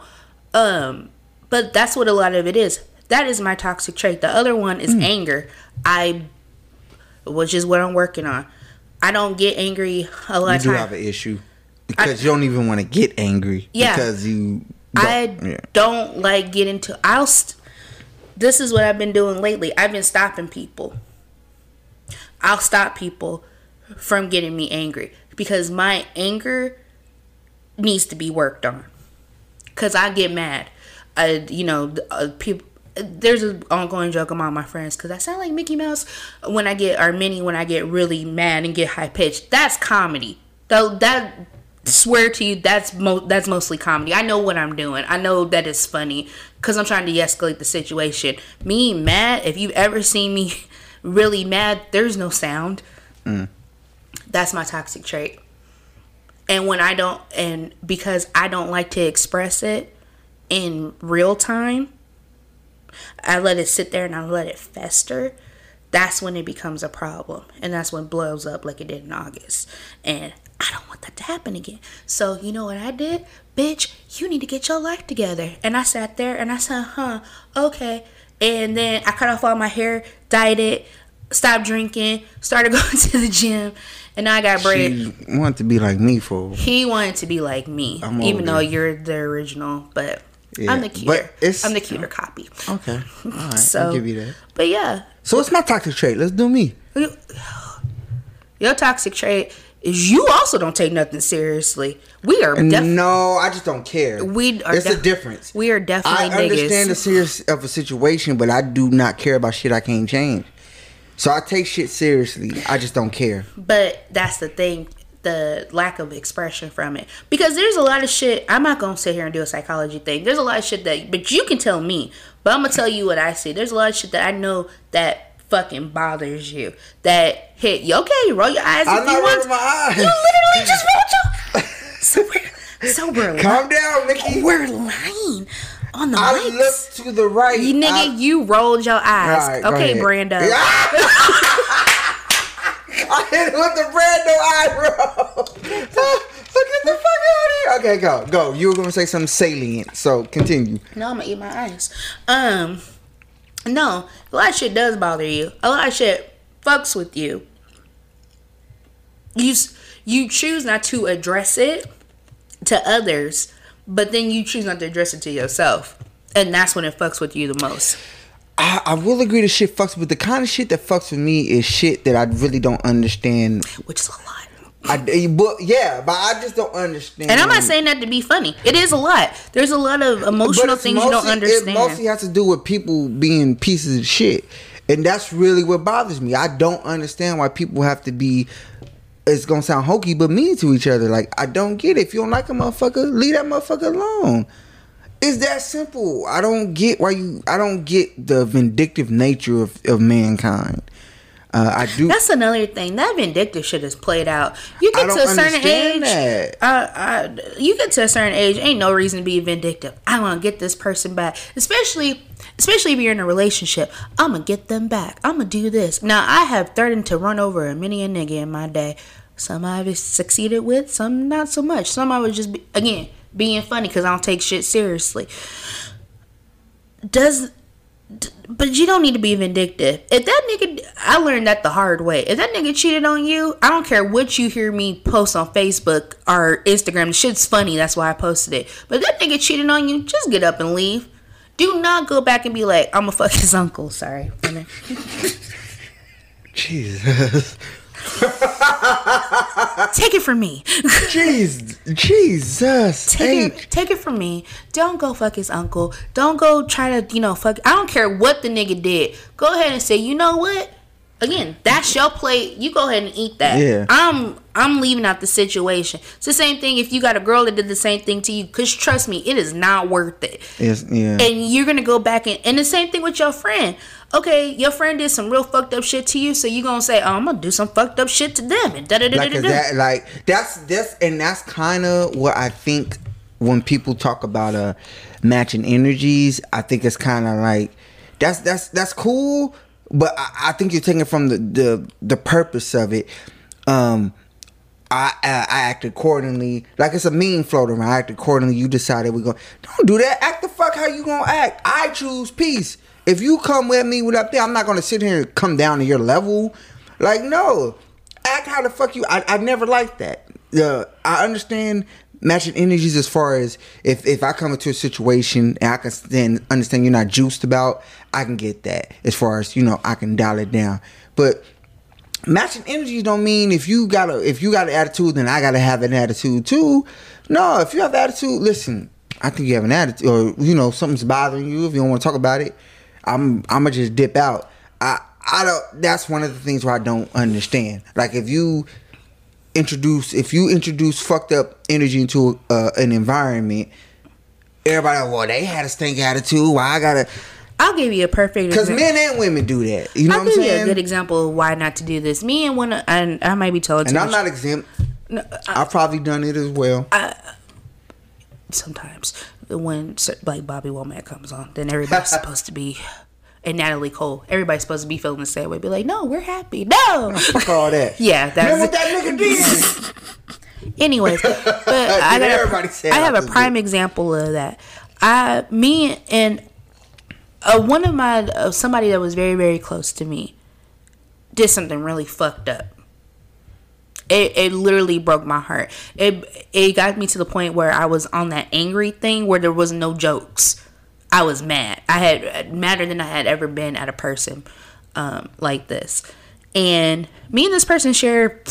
Um but that's what a lot of it is. That is my toxic trait. The other one is anger. I which is what I'm working on. I don't get angry a lot You do times. have an issue because you don't even want to get angry. Yeah. Because you. I don't- yeah. don't like get into. I'll. St- this is what I've been doing lately. I've been stopping people. I'll stop people from getting me angry because my anger needs to be worked on. Cause I get mad. I, you know, uh, people. There's an ongoing joke among my friends because I sound like Mickey Mouse when I get or Minnie when I get really mad and get high pitched. That's comedy. Though that swear to you that's mo- that's mostly comedy. I know what I'm doing. I know that it's funny because I'm trying to de-escalate the situation. Me mad. If you've ever seen me really mad, there's no sound. Mm. That's my toxic trait. And when I don't, and because I don't like to express it in real time, I let it sit there and I let it fester. That's when it becomes a problem. And that's when it blows up like it did in August. And I don't want that to happen again. So, you know what I did? Bitch, you need to get your life together. And I sat there and I said, huh, okay. And then I cut off all my hair, dyed it, stopped drinking, started going to the gym, and now I got braids. She wanted to be like me for. He wanted to be like me, I'm even older. though you're the original. But Yeah, I'm the cuter. I'm the cuter copy. Okay. All right. So- I'll give you that. But yeah, So what's my toxic trait? Let's do me. your toxic trait is you also don't take nothing seriously. We are definitely no, I just don't care. We are It's a difference. we are definitely I understand the serious of a situation, but I do not care about shit I can't change. So I take shit seriously. I just don't care. But that's the thing, the lack of expression from it. Because there's a lot of shit. I'm not gonna sit here and do a psychology thing. There's a lot of shit that, but you can tell me. But I'm gonna tell you what I see. There's a lot of shit that I know that fucking bothers you. That hit you. Okay, roll your eyes I'm if you want. my eyes. You literally just rolled your. So we're so we're Calm li- down, Mickey. we're lying on the I mics. look to the right. you nigga, I- you rolled your eyes. Right, okay. Brando. Yeah. I hit it with the brand new eyebrow. Get the fuck out of here. Okay, go, go. You were gonna say something salient, so continue. No, I'm gonna eat my ice. Um, no, a lot of shit does bother you. A lot of shit fucks with you. You you choose not to address it to others, but then you choose not to address it to yourself, and that's when it fucks with you the most. I, I will agree that shit fucks but the kind of shit that fucks with me is shit that I really don't understand. Which is a lot. I, eh, but yeah, but I just don't understand. And I'm not saying that to be funny. It is a lot. There's a lot of emotional things you don't understand. It mostly has to do with people being pieces of shit, and that's really what bothers me. I don't understand why people have to be. It's gonna sound hokey, but mean to each other. Like I don't get it. If you don't like a motherfucker, leave that motherfucker alone. It's that simple. I don't get why you. I don't get the vindictive nature of, of mankind. Uh, I do. That's another thing. That vindictive shit is played out. You get to a certain age. that. Uh, uh, you get to a certain age. Ain't no reason to be vindictive. I want to get this person back, especially, especially if you're in a relationship. I'm gonna get them back. I'm gonna do this. Now I have threatened to run over a many a nigga in my day. Some I've succeeded with, some not so much. Some I was just be, again being funny because I don't take shit seriously. Does But you don't need to be vindictive. If that nigga, I learned that the hard way. If that nigga cheated on you, I don't care what you hear me post on Facebook or Instagram. The shit's funny. That's why I posted it. But if that nigga cheated on you, just get up and leave. Do not go back and be like, I'm gonna fuck his uncle. Sorry. Jesus. Take it from me. Jeez, Jesus. Take it, take it from me. Don't go fuck his uncle. Don't go try to, you know, fuck. I don't care what the nigga did. Go ahead and say, you know what? Again, that's your plate. You go ahead and eat that. Yeah. I'm I'm leaving out the situation. It's the same thing if you got a girl that did the same thing to you. Cause trust me, it is not worth it. Yes, yeah. And you're gonna go back and and the same thing with your friend. Okay, your friend did some real fucked up shit to you, so you gonna say, oh, I'm gonna do some fucked up shit to them and da da da like da da. that like that's that's and that's kind of what I think when people talk about uh matching energies. I think it's kind of like that's that's that's cool, but I, I think you're taking from the the the purpose of it. Um, I, I I act accordingly. Like it's a meme floating around. I act accordingly. You decided we go. Don't do that. Act the fuck how you gonna act. I choose peace. If you come with me with up there, I'm not gonna sit here and come down to your level. Like no, act how the fuck you. I I never liked that. Uh, I understand matching energies as far as if if I come into a situation and I can then understand you're not juiced about, I can get that. As far as you know, I can dial it down. But matching energies don't mean if you got a if you got an attitude then I gotta have an attitude too. No, if you have attitude, listen. I think you have an attitude, or you know something's bothering you. If you don't want to talk about it, I'm I'm gonna just dip out. I I don't. That's one of the things where I don't understand. Like if you introduce if you introduce fucked up energy into uh, an environment, everybody well they had a stink attitude. Why I gotta? I'll give you a perfect Because men and women do that. You know I'll what I'm give you a saying? good example of why not to do this. Me and one, and I might be told, and I'm much. not exempt. No, I've probably done it as well. Sometimes when like Bobby Womack comes on, then everybody's supposed to be, and Natalie Cole, everybody's supposed to be feeling the same way. Be like, no, we're happy. No, Fuck all that. yeah, that's what that nigga did. Anyways, but I, got a, I have a prime example of that. I, me, and uh, one of my uh, somebody that was very very close to me did something really fucked up. It, it literally broke my heart. It it got me to the point where I was on that angry thing where there was no jokes. I was mad. I had madder than I had ever been at a person um, like this, and me and this person share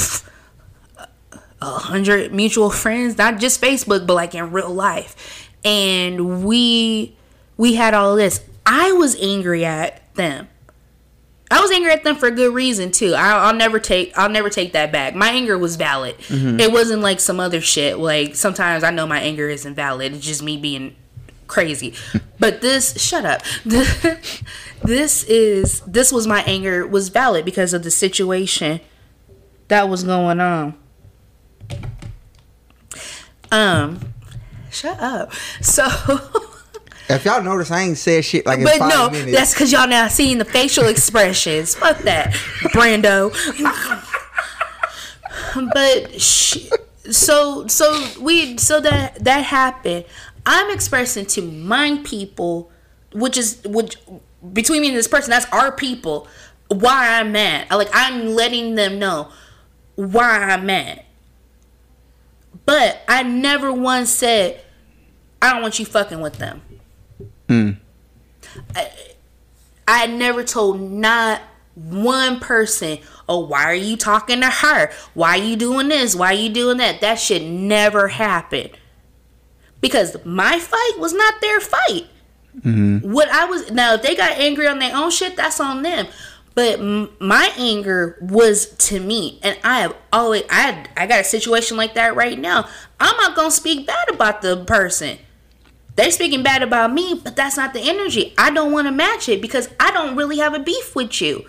a hundred mutual friends, not just Facebook, but like in real life. And we we had all this. I was angry at them. I was angry at them for a good reason too. I, I'll never take I'll never take that back. My anger was valid. It wasn't like some other shit. Like sometimes I know my anger isn't valid. It's just me being crazy. but this shut up. this is this was my anger was valid because of the situation that was going on. Um, shut up. So, If y'all notice, I ain't said shit like in but no, minutes. that's because y'all now seeing the facial expressions. Fuck that, Brando. but sh- so so we so that that happened. I'm expressing to my people, which is which between me and this person, that's our people. Why I'm mad. Like I'm letting them know why I'm mad. But I never once said I don't want you fucking with them. Hmm. I, I never told not one person, oh, why are you talking to her? Why are you doing this? Why are you doing that? That should never happen. Because my fight was not their fight. Mm-hmm. What I was now, if they got angry on their own shit, that's on them. But m- my anger was to me, and I have always I had, I got a situation like that right now. I'm not gonna speak bad about the person. They speaking bad about me, but that's not the energy. I don't want to match it because I don't really have a beef with you.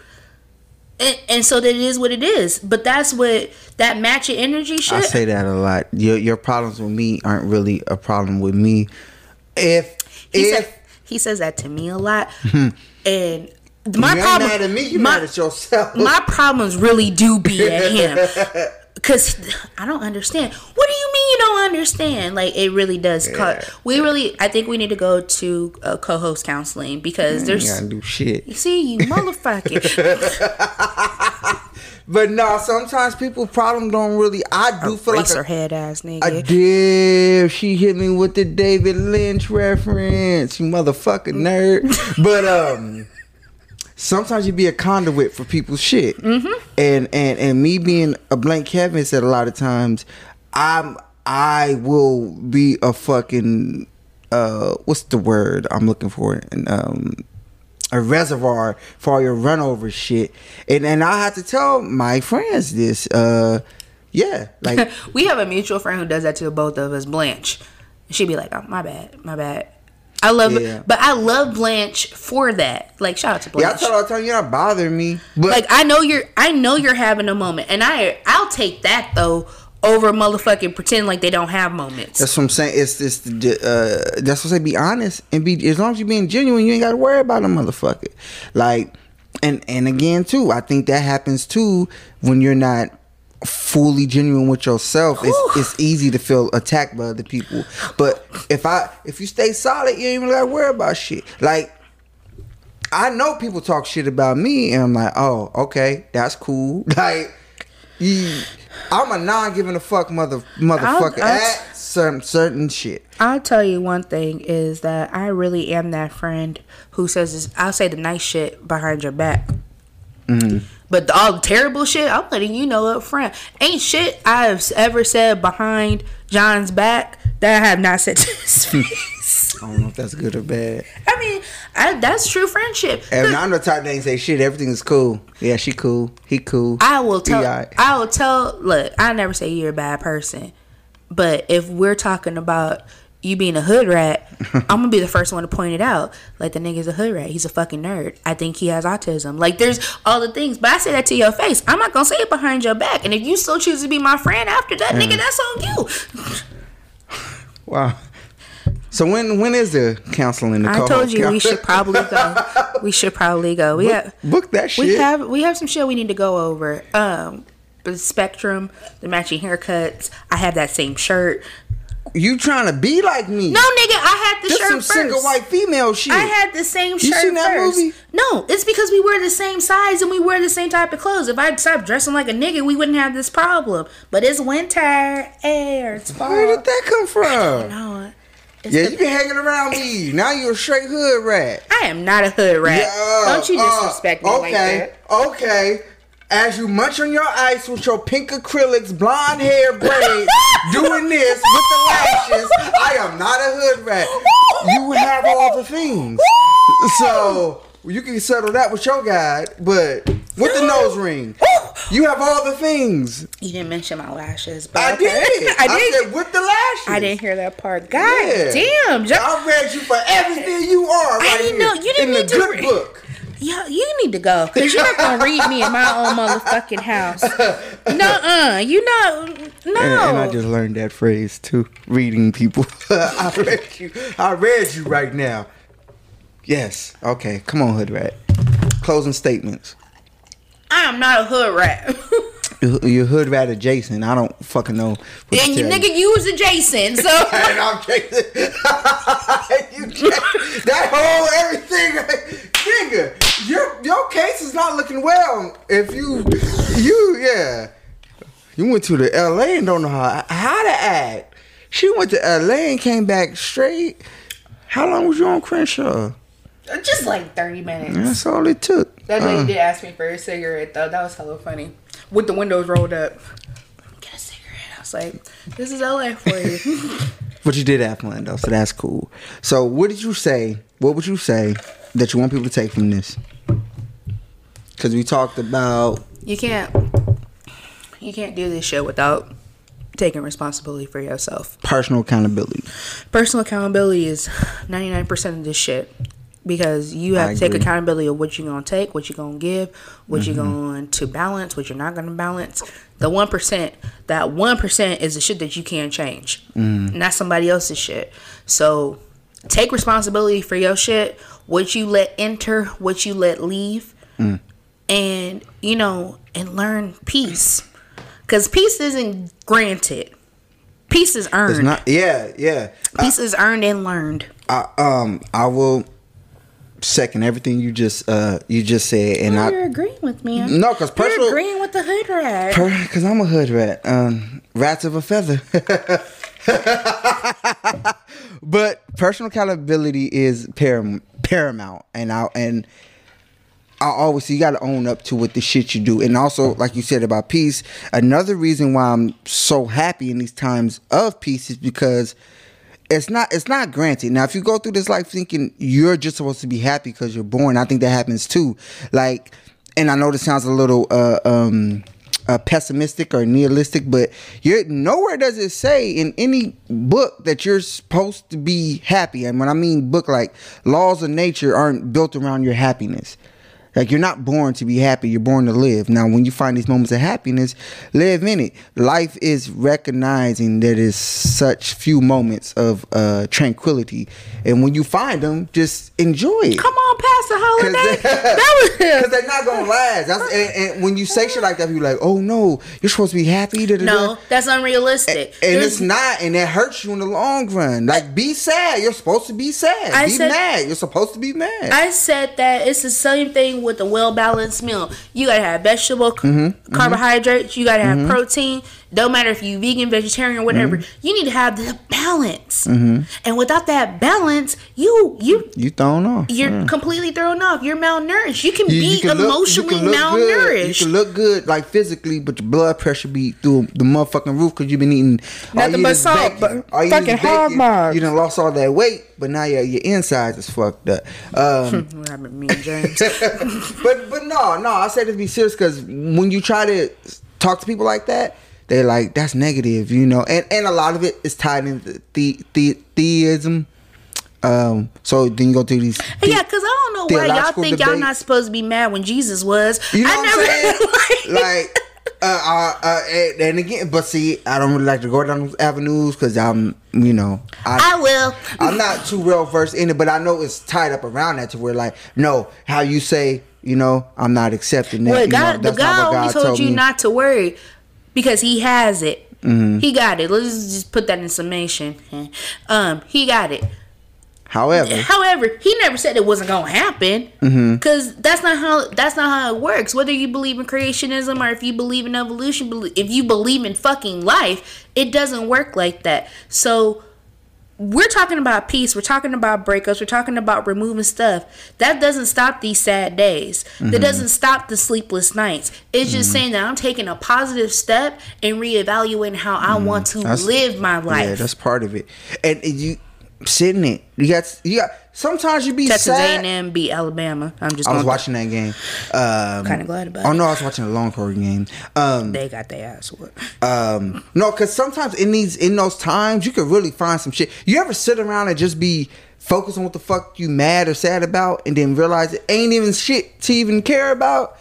And, and so that it is what it is. But that's what that match of energy shit. I say that a lot. Your your problems with me aren't really a problem with me. If he if said he says that to me a lot, hmm. and my problem. mad at me, you my, mad at yourself. my problems really do be at him. Cause I don't understand. What do you mean you don't understand? Like it really does. cut. we really, I think we need to go to uh, co-host counseling because you there's. gotta do shit. You see, you motherfucker. But no, sometimes people problem don't really. I do feel like a, head ass a nigga. dip. She hit me with the David Lynch reference. You motherfucking nerd. but um, sometimes you be a conduit for people's shit. Mm-hmm. And and and me being a blank Kevin said a lot of times, I'm I will be a fucking uh, what's the word I'm looking for? And um. A reservoir for all your run over shit, and and I have to tell my friends this. Uh, yeah, like we have a mutual friend who does that to both of us, Blanche. She'd be like, "Oh, my bad, my bad." I love Yeah. but I love Blanche for that. Like, shout out to Blanche. Yeah, I her all the time, you're not bothering me. But like, I know you're, I know you're having a moment, and I, I'll take that though over motherfucking pretend like they don't have moments. that's what I'm saying. It's the uh, that's what I say. Be honest and be as long as you're being genuine, you ain't got to worry about a motherfucker. Like, and and again too, I think that happens too when you're not fully genuine with yourself. It's it's easy to feel attacked by other people. But if I if you stay solid, you ain't even got to worry about shit. Like. I know people talk shit about me, and I'm like, oh, okay, that's cool. Like, you, I'm a non giving a fuck mother motherfucker I'll- at certain certain shit. I'll tell you one thing is that I really am that friend who says this, I'll say the nice shit behind your back. Mm-hmm. But the, all the terrible shit, I'm letting you know up front. Ain't shit I've ever said behind John's back that I have not said to his face. I don't know if that's good or bad. I mean, I, that's true friendship. And I'm the type that ain't say shit. Everything is cool. Yeah, she cool. He cool. I will tell. alright. I will tell. Look, I never say you're a bad person, but if we're talking about you being a hood rat, I'm gonna be the first one to point it out. Like the nigga's a hood rat. He's a fucking nerd. I think he has autism. Like there's all the things, but I say that to your face. I'm not gonna say it behind your back. And if you still choose to be my friend after that, nigga, that's on you. Wow. So when when is the counseling? The I told you we should probably go. We should probably go. We have book that shit. we have we have some shit we need to go over. Um, the spectrum, the matching haircuts. I have that same shirt. You trying to be like me? No, nigga, I had the this shirt some first. single white female shit. I had the same You shirt seen that first. movie? No, it's because we wear the same size and we wear the same type of clothes. If I stopped dressing like a nigga, we wouldn't have this problem. But it's winter, air, it's fall. Where did that come from? No, Yeah, the- you been hanging around me. Now you're a straight hood rat. I am not a hood rat. Yeah, Don't you uh, disrespect me like that? okay. Okay. As you munch on your ice with your pink acrylics, blonde hair braids, doing this with the lashes, I am not a hood rat. You have all the things. So you can settle that with your guy, but with the nose ring. You have all the things. You didn't mention my lashes, but I okay. did. I did. said with the lashes. I didn't hear that part. God Yeah. damn, John. I read you for everything you are right didn't here know- you didn't in the need to good read- book. Yo, you need to go because you're not gonna read me in my own motherfucking house. No, uh, you know, no. And, and I just learned that phrase too. Reading people. I read you. I read you right now. Yes. Okay. Come on, Hood Rat. Closing statements. I am not a hood rat. You, you hood rat adjacent. I don't fucking know. what And you nigga, you was adjacent, so and I'm Jason. you that whole everything, nigga. Your your case is not looking well. If you you yeah, you went to the L.A. and don't know how how to act. She went to L.A. and came back straight. How long was you on Crenshaw? just like thirty minutes. That's all it took. That Uh, lady did ask me for a cigarette though. That was hella funny. With the windows rolled up. Get a cigarette. I was like, this is LA for you. But you did have fun though, so that's cool. So what did you say? What would you say that you want people to take from this? Because we talked about you can't you can't do this shit without taking responsibility for yourself. personal accountability. Personal accountability is ninety nine percent of this shit. Because you have I to take agree. accountability of what you're gonna take, what you're gonna give, what you're Mm-hmm. going to balance, what you're not gonna balance. The one percent, that one percent is the shit that you can't change, Mm. and that's somebody else's shit. So take responsibility for your shit. What you let enter, what you let leave, Mm. and you know, and learn peace. Because peace isn't granted. Peace is It's earned. not. Yeah, yeah. peace is earned and learned. I, um, I will second everything you just uh you just said, and I you're agreeing with me. no, cause personal. You're agreeing with the hood rat. Because I'm a hood rat. Um, rats of a feather. but personal accountability is param- paramount, and I and I always say you got to own up to what the shit you do, and also like you said about peace. Another reason why I'm so happy in these times of peace is because it's not it's not granted. Now, if you go through this life thinking you're just supposed to be happy because you're born, I think that happens too. Like, and I know this sounds a little uh, um, uh, pessimistic or nihilistic, but you're nowhere does it say in any book that you're supposed to be happy. And when I mean book, like laws of nature aren't built around your happiness. Like you're not born to be happy, you're born to live. Now, when you find these moments of happiness, live in it. Life is recognizing that is such few moments of uh, tranquility, and when you find them, just enjoy it. Come on, Pastor Holiday. Cause, that Cause was they're not gonna last. That's, and, and when you say shit like that, you're like, "Oh no, you're supposed to be happy." Da, da, da. no, that's unrealistic. and There's- it's not, and that hurts you in the long run. Like, be sad. You're supposed to be sad. I be said- mad. You're supposed to be mad. I said that it's the same thing with a well balanced meal. You gotta have vegetable Mm-hmm, carbohydrates. You gotta have protein. Don't matter if you vegan, vegetarian, or whatever. Mm-hmm. You need to have the balance. And without that balance, you you you thrown off. you're completely thrown off. You're malnourished. You can Mm. You- be you can look- emotionally you can look Good. malnourished. You can look good, like physically, but your blood pressure be through the motherfucking roof because you've been eating Nothing but salt, bacon. but All you eat is fucking bacon. maws. You done lost all that weight, but now your your insides is fucked up. Um, what happened to me and James? but but no no, I say to be serious because when you try to talk to people like that. They're like that's negative, you know, and and a lot of it is tied into the, the theism. Um, so then you go through these. yeah, because I don't know why y'all think y'all not supposed to be mad when Jesus was. You know I what I'm saying? never like, uh, uh, uh, and, and again, but see, I don't really like to go down those avenues because I'm, you know, I, I will. I'm not too well versed in it, but I know it's tied up around that to where, like, no, how you say, you know, I'm not accepting that. Well, you know, God, the God what only told, you me. not to worry because He has it. Mm-hmm. He got it. Let's just put that in summation. Um, He got it. However, However, He never said it wasn't gonna happen Mm-hmm. because that's not how that's not how it works. Whether you believe in creationism or if you believe in evolution, if you believe in fucking life, it doesn't work like that. So. We're talking about peace. We're talking about breakups. We're talking about removing stuff. That doesn't stop these sad days. Mm-hmm. That doesn't stop the sleepless nights. It's just saying that I'm taking a positive step and reevaluating how I want to Mm-hmm. That's- live my life. yeah, that's part of it. And, and you sitting it, you got, you got. Sometimes you be Texas sad. A&M beat Alabama. I'm just. I was watching that game. Um, Kinda glad about Oh it. no, I was watching the Longhorn game. Um, They got their ass whooped. Um, no, because sometimes in these in those times you can really find some shit. You ever sit around and just be focused on what the fuck you mad or sad about, and then realize it ain't even shit to even care about.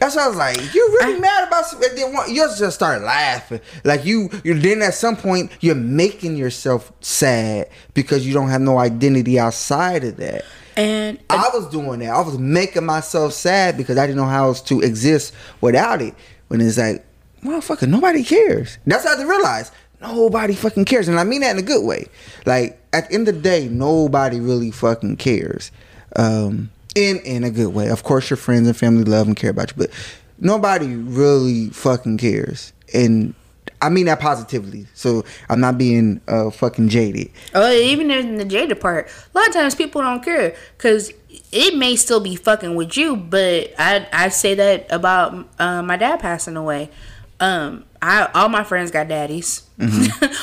That's what I was like. You're really mad about something. Then one- you just start laughing. Like you, you then at some point you're making yourself sad because you don't have no identity outside of that. And I was doing that. I was making myself sad because I didn't know how else to exist without it. When it's like, motherfucker, nobody cares. That's how they realize nobody fucking cares, and I mean that in a good way. Like at the end of the day, nobody really fucking cares. Um, in in a good way. Of course, your friends and family love and care about you, but nobody really fucking cares. And I mean that positively. So I'm not being uh, fucking jaded. Oh, even in the jaded part, a lot of times people don't care because it may still be fucking with you, but I I say that about uh, my dad passing away. Um, I all my friends got daddies.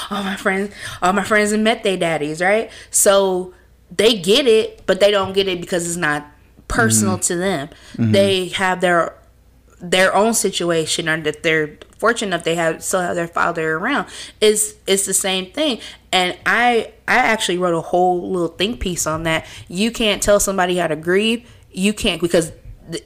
all my friends, all my friends have met their daddies, right? So they get it, but they don't get it because it's not personal mm-hmm. to them. Mm-hmm. They have their their own situation or that they're fortunate enough they have still have their father around. Is it's the same thing. And i i actually wrote a whole little think piece on that. You can't tell somebody how to grieve. You can't because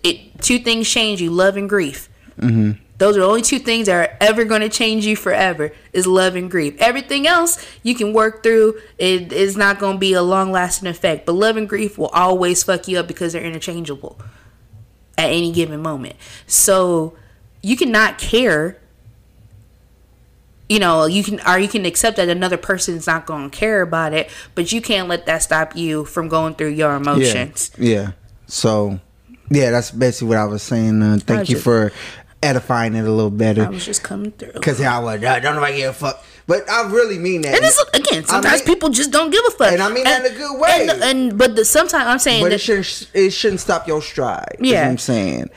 it two things change you love and grief mm-hmm. Those are the only two things that are ever going to change you forever is love and grief everything else you can work through it is not going to be a long lasting effect but love and grief will always fuck you up because they're interchangeable at any given moment. So you cannot care. You know, you can or you can accept that another person's not going to care about it, but you can't let that stop you from going through your emotions. Yeah. Yeah. So, yeah, that's basically what I was saying. Uh, thank you for edifying it a little better. I was just coming through. Cause I was, I don't nobody give a fuck. But I really mean that. and this again, sometimes mean- people just don't give a fuck. And I mean that in a good way. And, and but the, sometimes I'm saying but that it shouldn't. It shouldn't stop your stride. Yeah. what I'm saying.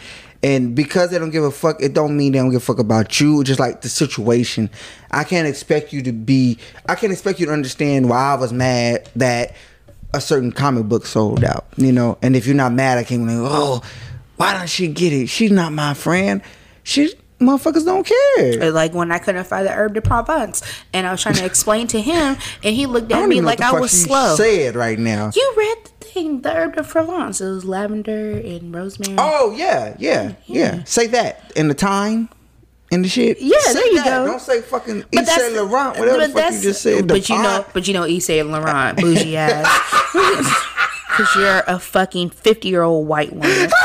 And because they don't give a fuck, it don't mean they don't give a fuck about you. Just like the situation, I can't expect you to be. I can't expect you to understand why I was mad that a certain comic book sold out. You know, and if you're not mad, I can't be like, oh, why don't she get it? She's not my friend. She motherfuckers don't care. like when I couldn't find the herb de Provence, and I was trying to explain to him, and he looked at me like I was slow. Said right now. You read the thing, the herb de Provence. It was lavender and rosemary. Oh yeah, yeah, yeah. Say that in the time. In the shit. Yeah, Say there you that. go. Don't say fucking But Saint Laurent, whatever the fuck you just said. But you know, but you know, Saint Laurent, bougie ass. Because you're a fucking fifty year old white woman.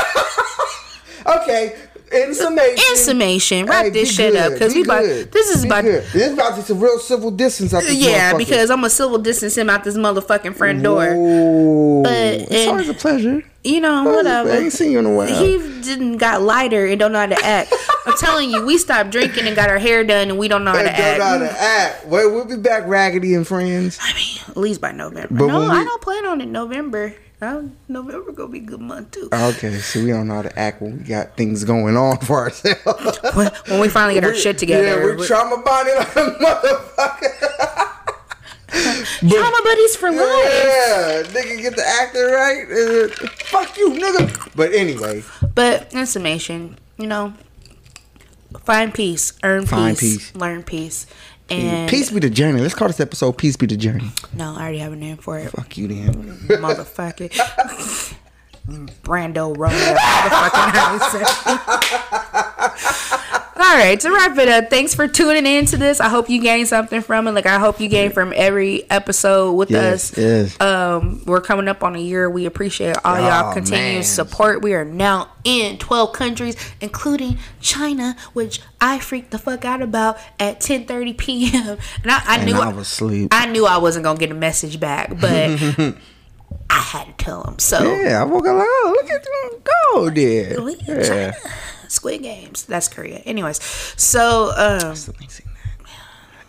Okay, in summation. In summation, wrap hey, this shit up because be we about good, this is about good. This is about to some real civil distance out this yeah because I'm a civil distance him out this motherfucking front door. But- it's and- always a pleasure. You know, Always whatever. I ain't seen you in a while. He didn't got lighter and don't know how to act. I'm telling you, we stopped drinking and got our hair done and we don't know how to don't know how to act. Well, we'll be back, Raggedy and Friends. I mean, at least by November. But no, we- I don't plan on it November. Uh, November gonna be a good month too. Okay, so we don't know how to act when we got things going on for ourselves. when, when we finally get our shit together. Yeah, we're we- trauma bonded like a motherfucker. trauma buddies for life. Yeah, nigga get the acting right. Uh, fuck you, nigga. But anyway, But in summation, you know, find peace, earn Find peace, peace. learn peace, and peace be the journey. Let's call this episode "Peace Be the Journey." no, I already have a name for it. Fuck you, then. motherfucker. Brando up motherfucking house. All right, to wrap it up, thanks for tuning in to this. I hope you gained something from it. Like I hope you gained from every episode with Yes, us. yes. Um, we're coming up on a year. We appreciate all y'all Oh, continued man. support. We are now in 12 countries, including China, which I freaked the fuck out about at 10:30 p.m. And I, I And knew I was asleep. I knew I wasn't gonna get a message back, but I had to tell him. So Yeah, I woke up like, oh, look at them go there. Yeah. China, Squid Games. That's Korea. Anyways, so um,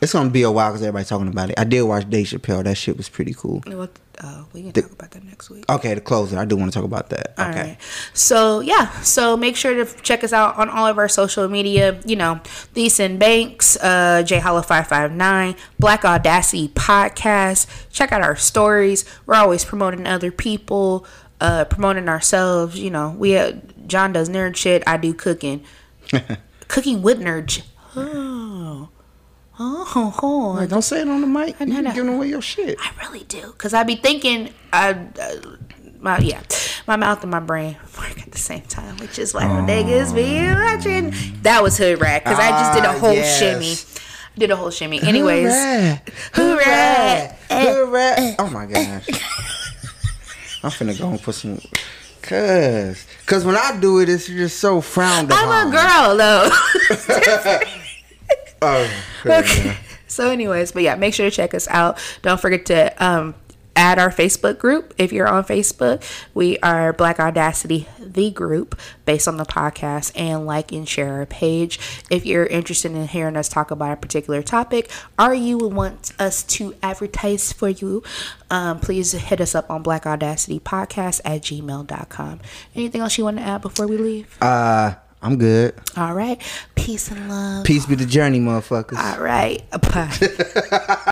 It's gonna be a while because everybody's talking about it. I did watch Dave Chappelle. That shit was pretty cool. what? Uh, we can The- talk about that next week. Okay, to close it, I do want to talk about that. All Okay. right. So yeah. So make sure to check us out on all of our social media. You know, Thiessen Banks, uh, J Hollow five five nine, Black Audacity Podcast. Check out our stories. We're always promoting other people, uh, promoting ourselves. You know, we uh, John does nerd shit. I do cooking. cooking with nerd. Oh. Oh, oh, don't say it on the mic. I You're giving away your shit. I really do, cause I be thinking, I, uh, my yeah, my mouth and my brain work at the same time, which is why the niggas be watching. That was hood rat, cause I just did a Ah, whole yes. shimmy, did a whole shimmy. Anyways, Hoorah! Hoorah! Hoorah! Oh my gosh. I'm finna go and put some. Cause, cause when I do it, it's just so frowned upon. I'm a girl though. Oh, Okay. So, anyways, but yeah, make sure to check us out. Don't forget to um, add our Facebook group if you're on Facebook. We are Black Audacity, the group based on the podcast, and like and share our page. If you're interested in hearing us talk about a particular topic, or you would want us to advertise for you, um, please hit us up on Black Audacity Podcast at gmail.com. Anything else you want to add before we leave? Uh, I'm good. All right. Peace and love. Peace be the journey, motherfuckers. All right. Bye.